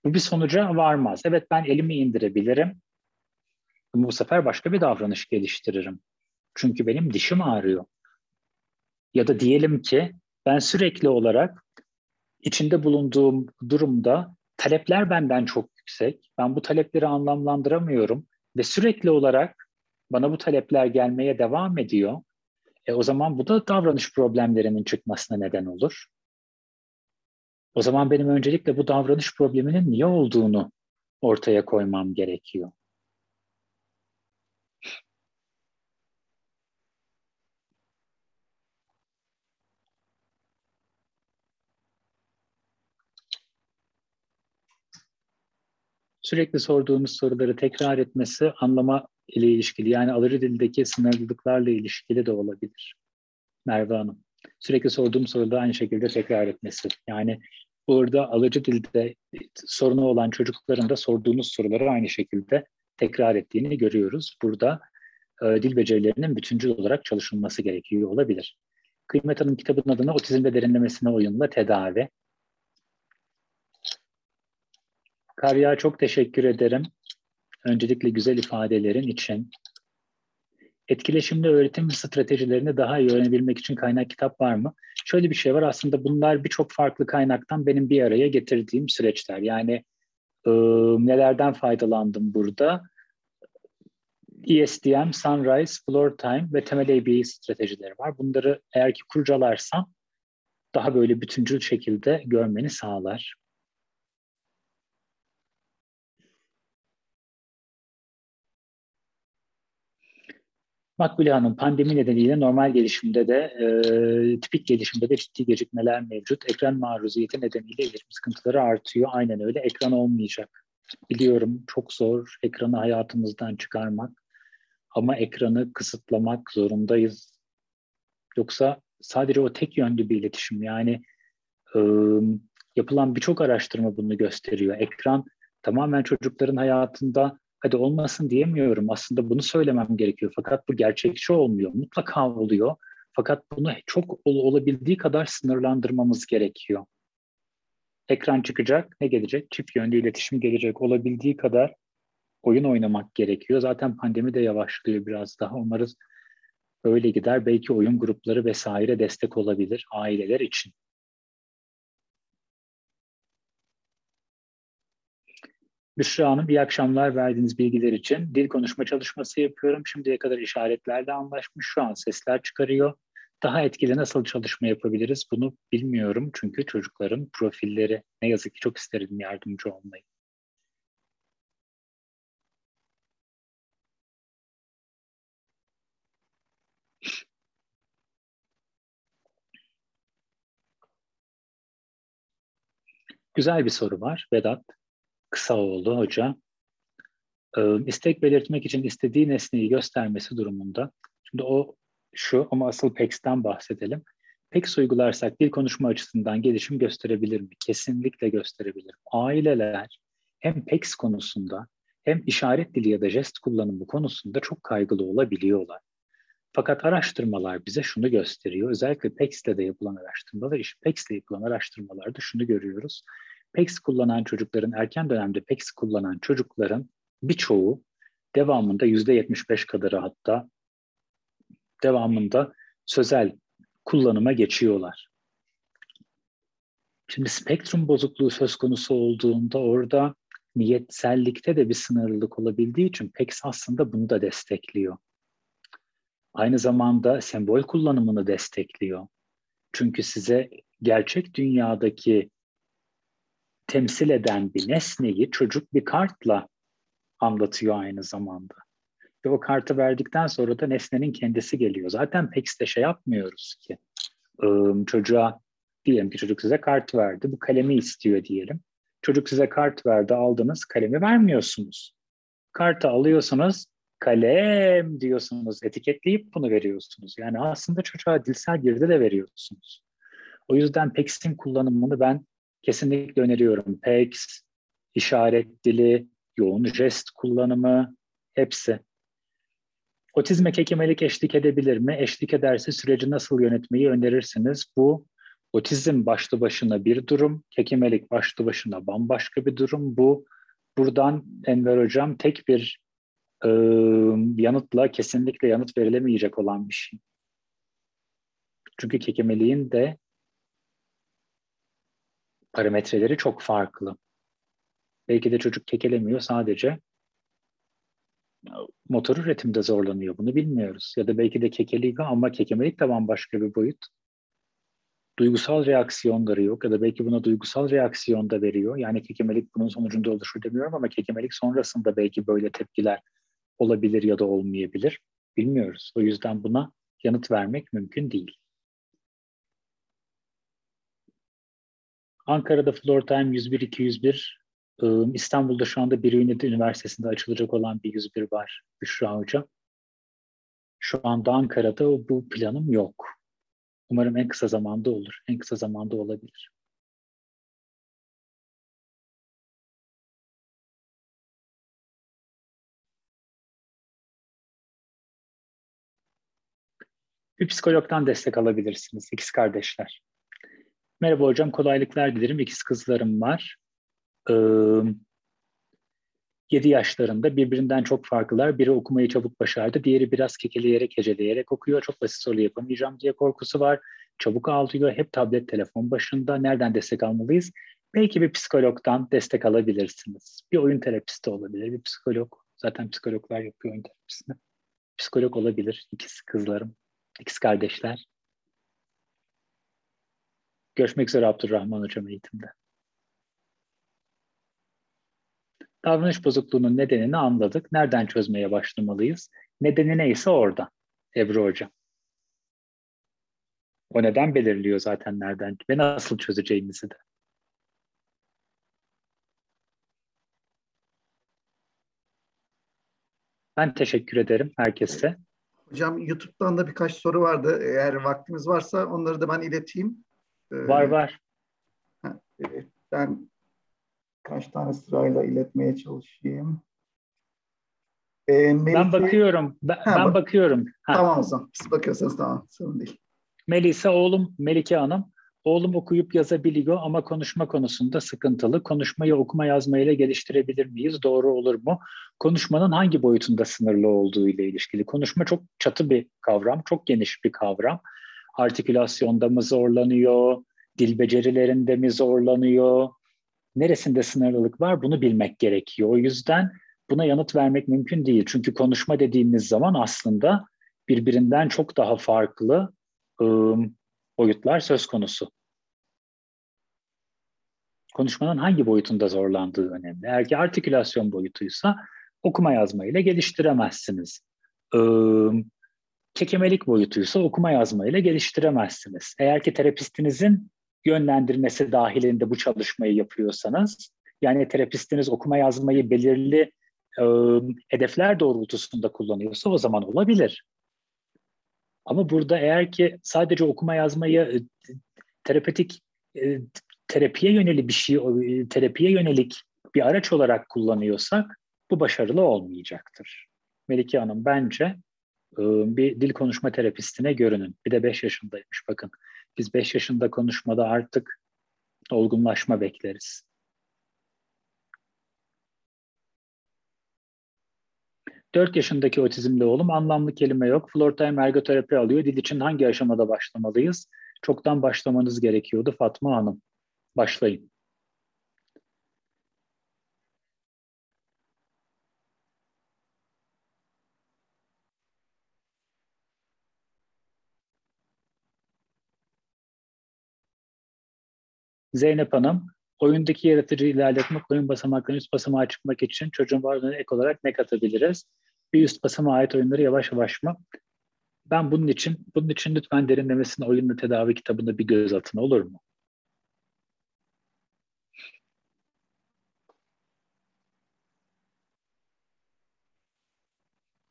bu bir sonuca varmaz. Evet ben elimi indirebilirim. Bu sefer başka bir davranış geliştiririm. Çünkü benim dişim ağrıyor. Ya da diyelim ki ben sürekli olarak içinde bulunduğum durumda talepler benden çok yüksek. Ben bu talepleri anlamlandıramıyorum ve sürekli olarak bana bu talepler gelmeye devam ediyor. E o zaman bu da davranış problemlerinin çıkmasına neden olur. O zaman benim öncelikle bu davranış probleminin niye olduğunu ortaya koymam gerekiyor. Sürekli sorduğumuz soruları tekrar etmesi anlama ile ilişkili yani alıcı dildeki sınırlılıklarla ilişkili de olabilir. Merve Hanım. Sürekli sorduğum soruları aynı şekilde tekrar etmesi. Yani burada alıcı dilde sorunu olan çocukların da sorduğunuz soruları aynı şekilde tekrar ettiğini görüyoruz. Burada e, dil becerilerinin bütüncül olarak çalışılması gerekiyor olabilir. Kıymet Hanım kitabının adını Otizmde Derinlemesine Oyunla Tedavi. Karya çok teşekkür ederim. öncelikle güzel ifadelerin için. Etkileşimli öğretim stratejilerini daha iyi öğrenebilmek için kaynak kitap var mı? Şöyle bir şey var aslında bunlar birçok farklı kaynaktan benim bir araya getirdiğim süreçler. Yani e, nelerden faydalandım burada? ESDM, Sunrise, Floor Time ve temel ABA stratejileri var. Bunları eğer ki kurcalarsam daha böyle bütüncül şekilde görmeni sağlar. Makbule Hanım, pandemi nedeniyle normal gelişimde de, e, tipik gelişimde de ciddi gecikmeler mevcut. Ekran maruziyeti nedeniyle iletişim sıkıntıları artıyor. Aynen öyle. Ekran olmayacak. Biliyorum çok zor ekranı hayatımızdan çıkarmak. Ama ekranı kısıtlamak zorundayız. Yoksa sadece o tek yönlü bir iletişim. Yani e, yapılan birçok araştırma bunu gösteriyor. Ekran tamamen çocukların hayatında hadi olmasın diyemiyorum. Aslında bunu söylemem gerekiyor. Fakat bu gerçekçi olmuyor. Mutlaka oluyor. Fakat bunu çok ol, olabildiği kadar sınırlandırmamız gerekiyor. Ekran çıkacak, ne gelecek? Çift yönlü iletişim gelecek. Olabildiği kadar oyun oynamak gerekiyor. Zaten pandemi de yavaşlıyor biraz daha. Umarız öyle gider. Belki oyun grupları vesaire destek olabilir aileler için. Büşra Hanım iyi akşamlar verdiğiniz bilgiler için. Dil konuşma çalışması yapıyorum. Şimdiye kadar işaretlerle anlaşmış. Şu an sesler çıkarıyor. Daha etkili nasıl çalışma yapabiliriz bunu bilmiyorum. Çünkü çocukların profilleri ne yazık ki çok isterim yardımcı olmayı. Güzel bir soru var Vedat. Kısaoğlu Hoca. Ee, istek belirtmek için istediği nesneyi göstermesi durumunda. Şimdi o şu ama asıl PEX'ten bahsedelim. PEX uygularsak dil konuşma açısından gelişim gösterebilir mi? Kesinlikle gösterebilir. Aileler hem PEX konusunda hem işaret dili ya da jest kullanımı konusunda çok kaygılı olabiliyorlar. Fakat araştırmalar bize şunu gösteriyor. Özellikle PEX'le de yapılan araştırmalar, PEX'le yapılan araştırmalarda şunu görüyoruz. PEX kullanan çocukların, erken dönemde PEX kullanan çocukların birçoğu devamında yüzde 75 kadarı hatta devamında sözel kullanıma geçiyorlar. Şimdi spektrum bozukluğu söz konusu olduğunda orada niyetsellikte de bir sınırlılık olabildiği için PEX aslında bunu da destekliyor. Aynı zamanda sembol kullanımını destekliyor. Çünkü size gerçek dünyadaki temsil eden bir nesneyi çocuk bir kartla anlatıyor aynı zamanda. Ve o kartı verdikten sonra da nesnenin kendisi geliyor. Zaten PEX'te şey yapmıyoruz ki. Çocuğa diyelim ki çocuk size kart verdi. Bu kalemi istiyor diyelim. Çocuk size kart verdi, aldınız, kalemi vermiyorsunuz. Kartı alıyorsunuz, kalem diyorsunuz, etiketleyip bunu veriyorsunuz. Yani aslında çocuğa dilsel girdi de veriyorsunuz. O yüzden PEX'in kullanımını ben kesinlikle öneriyorum. PEX, işaret dili, yoğun jest kullanımı hepsi. Otizme kekemelik eşlik edebilir mi? Eşlik ederse süreci nasıl yönetmeyi önerirsiniz? Bu otizm başlı başına bir durum, kekemelik başlı başına bambaşka bir durum. Bu buradan Enver Hocam tek bir e, yanıtla kesinlikle yanıt verilemeyecek olan bir şey. Çünkü kekemeliğin de parametreleri çok farklı. Belki de çocuk kekelemiyor sadece motor üretimde zorlanıyor. Bunu bilmiyoruz. Ya da belki de kekeliyor ama kekemelik de bambaşka bir boyut. Duygusal reaksiyonları yok ya da belki buna duygusal reaksiyon da veriyor. Yani kekemelik bunun sonucunda oluşur demiyorum ama kekemelik sonrasında belki böyle tepkiler olabilir ya da olmayabilir. Bilmiyoruz. O yüzden buna yanıt vermek mümkün değil. Ankara'da Floor Time 101-201, İstanbul'da şu anda bir Ünite Üniversitesi'nde açılacak olan bir 101 var Büşra Hoca. Şu anda Ankara'da bu planım yok. Umarım en kısa zamanda olur. En kısa zamanda olabilir. Bir psikologdan destek alabilirsiniz. İkiz kardeşler. Merhaba hocam, kolaylıklar dilerim. İkiz kızlarım var. Ee, 7 yaşlarında birbirinden çok farklılar. Biri okumayı çabuk başardı, diğeri biraz kekeleyerek, heceleyerek okuyor. Çok basit soru yapamayacağım diye korkusu var. Çabuk ağlıyor, hep tablet, telefon başında. Nereden destek almalıyız? Belki bir psikologdan destek alabilirsiniz. Bir oyun terapisti olabilir, bir psikolog. Zaten psikologlar yapıyor oyun terapisini. Psikolog olabilir, ikisi kızlarım, ikiz kardeşler. Görüşmek üzere Abdurrahman Hocam eğitimde. Davranış bozukluğunun nedenini anladık. Nereden çözmeye başlamalıyız? Nedeni neyse orada. Ebru Hocam. O neden belirliyor zaten nereden ve nasıl çözeceğimizi de. Ben teşekkür ederim herkese. Hocam YouTube'dan da birkaç soru vardı. Eğer vaktimiz varsa onları da ben ileteyim. Ee, var var. Ben kaç tane sırayla iletmeye çalışayım. Ee, Melike... Ben bakıyorum. Ben, ha, ben bak- bakıyorum. Ha. Tamam o zaman. Siz bakıyorsanız tamam. Sorun değil. Melisa oğlum Melike Hanım. Oğlum okuyup yazabiliyor ama konuşma konusunda sıkıntılı. Konuşmayı okuma yazmayla geliştirebilir miyiz? Doğru olur mu? Konuşmanın hangi boyutunda sınırlı olduğu ile ilişkili. Konuşma çok çatı bir kavram, çok geniş bir kavram. Artikülasyonda mı zorlanıyor? Dil becerilerinde mi zorlanıyor? Neresinde sınırlılık var? Bunu bilmek gerekiyor. O yüzden buna yanıt vermek mümkün değil. Çünkü konuşma dediğimiz zaman aslında birbirinden çok daha farklı ıı, boyutlar söz konusu. Konuşmanın hangi boyutunda zorlandığı önemli. Eğer ki artikülasyon boyutuysa okuma yazmayla geliştiremezsiniz. Ee, kekemelik boyutuysa okuma yazmayla geliştiremezsiniz. Eğer ki terapistinizin yönlendirmesi dahilinde bu çalışmayı yapıyorsanız, yani terapistiniz okuma yazmayı belirli e, hedefler doğrultusunda kullanıyorsa o zaman olabilir. Ama burada eğer ki sadece okuma yazmayı e, terapötik e, terapiye yönelik bir şey, e, terapiye yönelik bir araç olarak kullanıyorsak bu başarılı olmayacaktır. Melike Hanım bence bir dil konuşma terapistine görünün. Bir de 5 yaşındaymış bakın. Biz 5 yaşında konuşmada artık olgunlaşma bekleriz. 4 yaşındaki otizmli oğlum anlamlı kelime yok. Floor time ergoterapi alıyor. Dil için hangi aşamada başlamalıyız? Çoktan başlamanız gerekiyordu Fatma Hanım. Başlayın. Zeynep Hanım, oyundaki yaratıcı ilerletmek, oyun basamaklarının üst basamağa çıkmak için çocuğun varlığına ek olarak ne katabiliriz? Bir üst basamağa ait oyunları yavaş yavaş mı? Ben bunun için, bunun için lütfen derinlemesine oyunlu tedavi kitabında bir göz atın olur mu?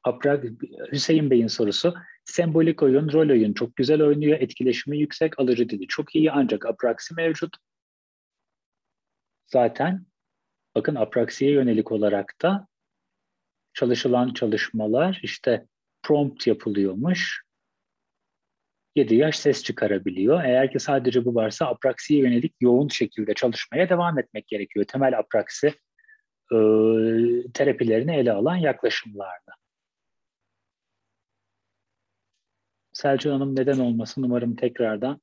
Aprak, Hüseyin Bey'in sorusu. Sembolik oyun, rol oyun çok güzel oynuyor. Etkileşimi yüksek, alıcı dili çok iyi ancak apraksi mevcut. Zaten bakın apraksiye yönelik olarak da çalışılan çalışmalar işte prompt yapılıyormuş. 7 yaş ses çıkarabiliyor. Eğer ki sadece bu varsa apraksiye yönelik yoğun şekilde çalışmaya devam etmek gerekiyor. Temel apraksi e, terapilerini ele alan yaklaşımlarda. Selcan Hanım neden olmasın umarım tekrardan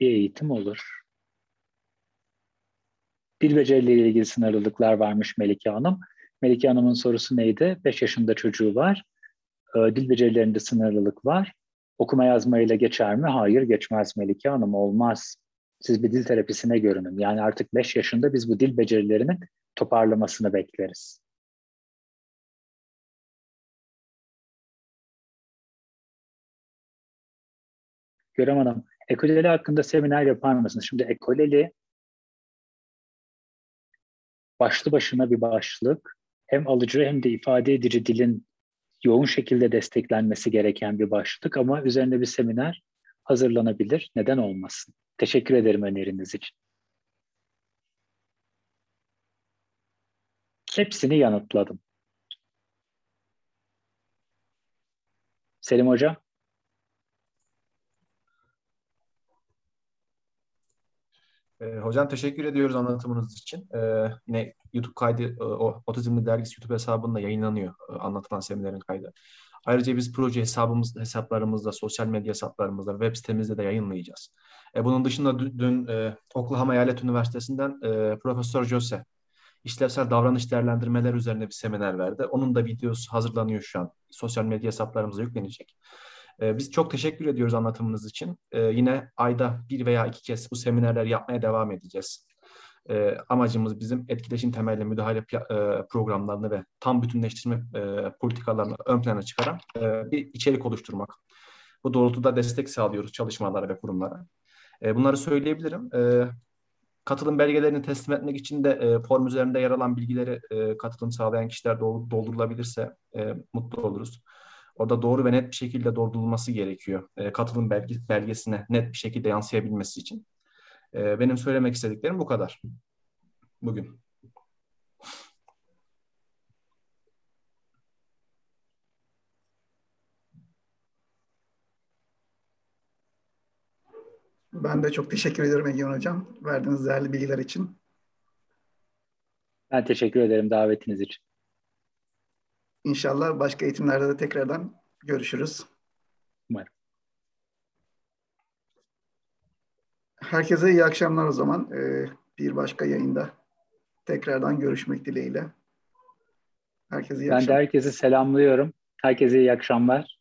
bir eğitim olur. Dil becerileriyle ilgili sınırlılıklar varmış Melike Hanım. Melike Hanım'ın sorusu neydi? 5 yaşında çocuğu var. Ee, dil becerilerinde sınırlılık var. Okuma yazmayla geçer mi? Hayır geçmez Melike Hanım olmaz. Siz bir dil terapisine görünün. Yani artık 5 yaşında biz bu dil becerilerinin toparlamasını bekleriz. Görem Hanım, ekoleli hakkında seminer yapar mısınız? Şimdi ekoleli başlı başına bir başlık. Hem alıcı hem de ifade edici dilin yoğun şekilde desteklenmesi gereken bir başlık ama üzerine bir seminer hazırlanabilir. Neden olmasın? Teşekkür ederim öneriniz için. Hepsini yanıtladım. Selim Hocam. E, hocam teşekkür ediyoruz anlatımınız için. E, yine YouTube kaydı, e, o Otizmli Dergisi YouTube hesabında yayınlanıyor e, anlatılan seminerin kaydı. Ayrıca biz proje hesabımız, hesaplarımızda, sosyal medya hesaplarımızda, web sitemizde de yayınlayacağız. E, bunun dışında dün, e, Oklahoma Eyalet Üniversitesi'nden e, Profesör Jose işlevsel davranış değerlendirmeler üzerine bir seminer verdi. Onun da videosu hazırlanıyor şu an. Sosyal medya hesaplarımıza yüklenecek. E, biz çok teşekkür ediyoruz anlatımınız için. E, yine ayda bir veya iki kez bu seminerler yapmaya devam edeceğiz. E, amacımız bizim etkileşim temelli müdahale e, programlarını ve tam bütünleştirme e, politikalarını ön plana çıkaran e, bir içerik oluşturmak. Bu doğrultuda destek sağlıyoruz çalışmalara ve kurumlara. Bunları söyleyebilirim. Katılım belgelerini teslim etmek için de e, form üzerinde yer alan bilgileri e, katılım sağlayan kişiler doldurulabilirse e, mutlu oluruz. Orada doğru ve net bir şekilde doldurulması gerekiyor. E, katılım belge, belgesine net bir şekilde yansıyabilmesi için. E, benim söylemek istediklerim bu kadar. Bugün. Ben de çok teşekkür ederim Egemen Hocam. Verdiğiniz değerli bilgiler için. Ben teşekkür ederim davetiniz için. İnşallah başka eğitimlerde de tekrardan görüşürüz. Umarım. Herkese iyi akşamlar o zaman. Ee, bir başka yayında tekrardan görüşmek dileğiyle. Herkese iyi ben akşamlar. de herkese selamlıyorum. Herkese iyi akşamlar.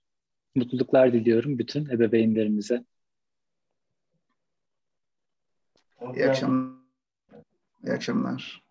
Mutluluklar diliyorum bütün ebeveynlerimize. İyi akşamlar. İyi akşamlar.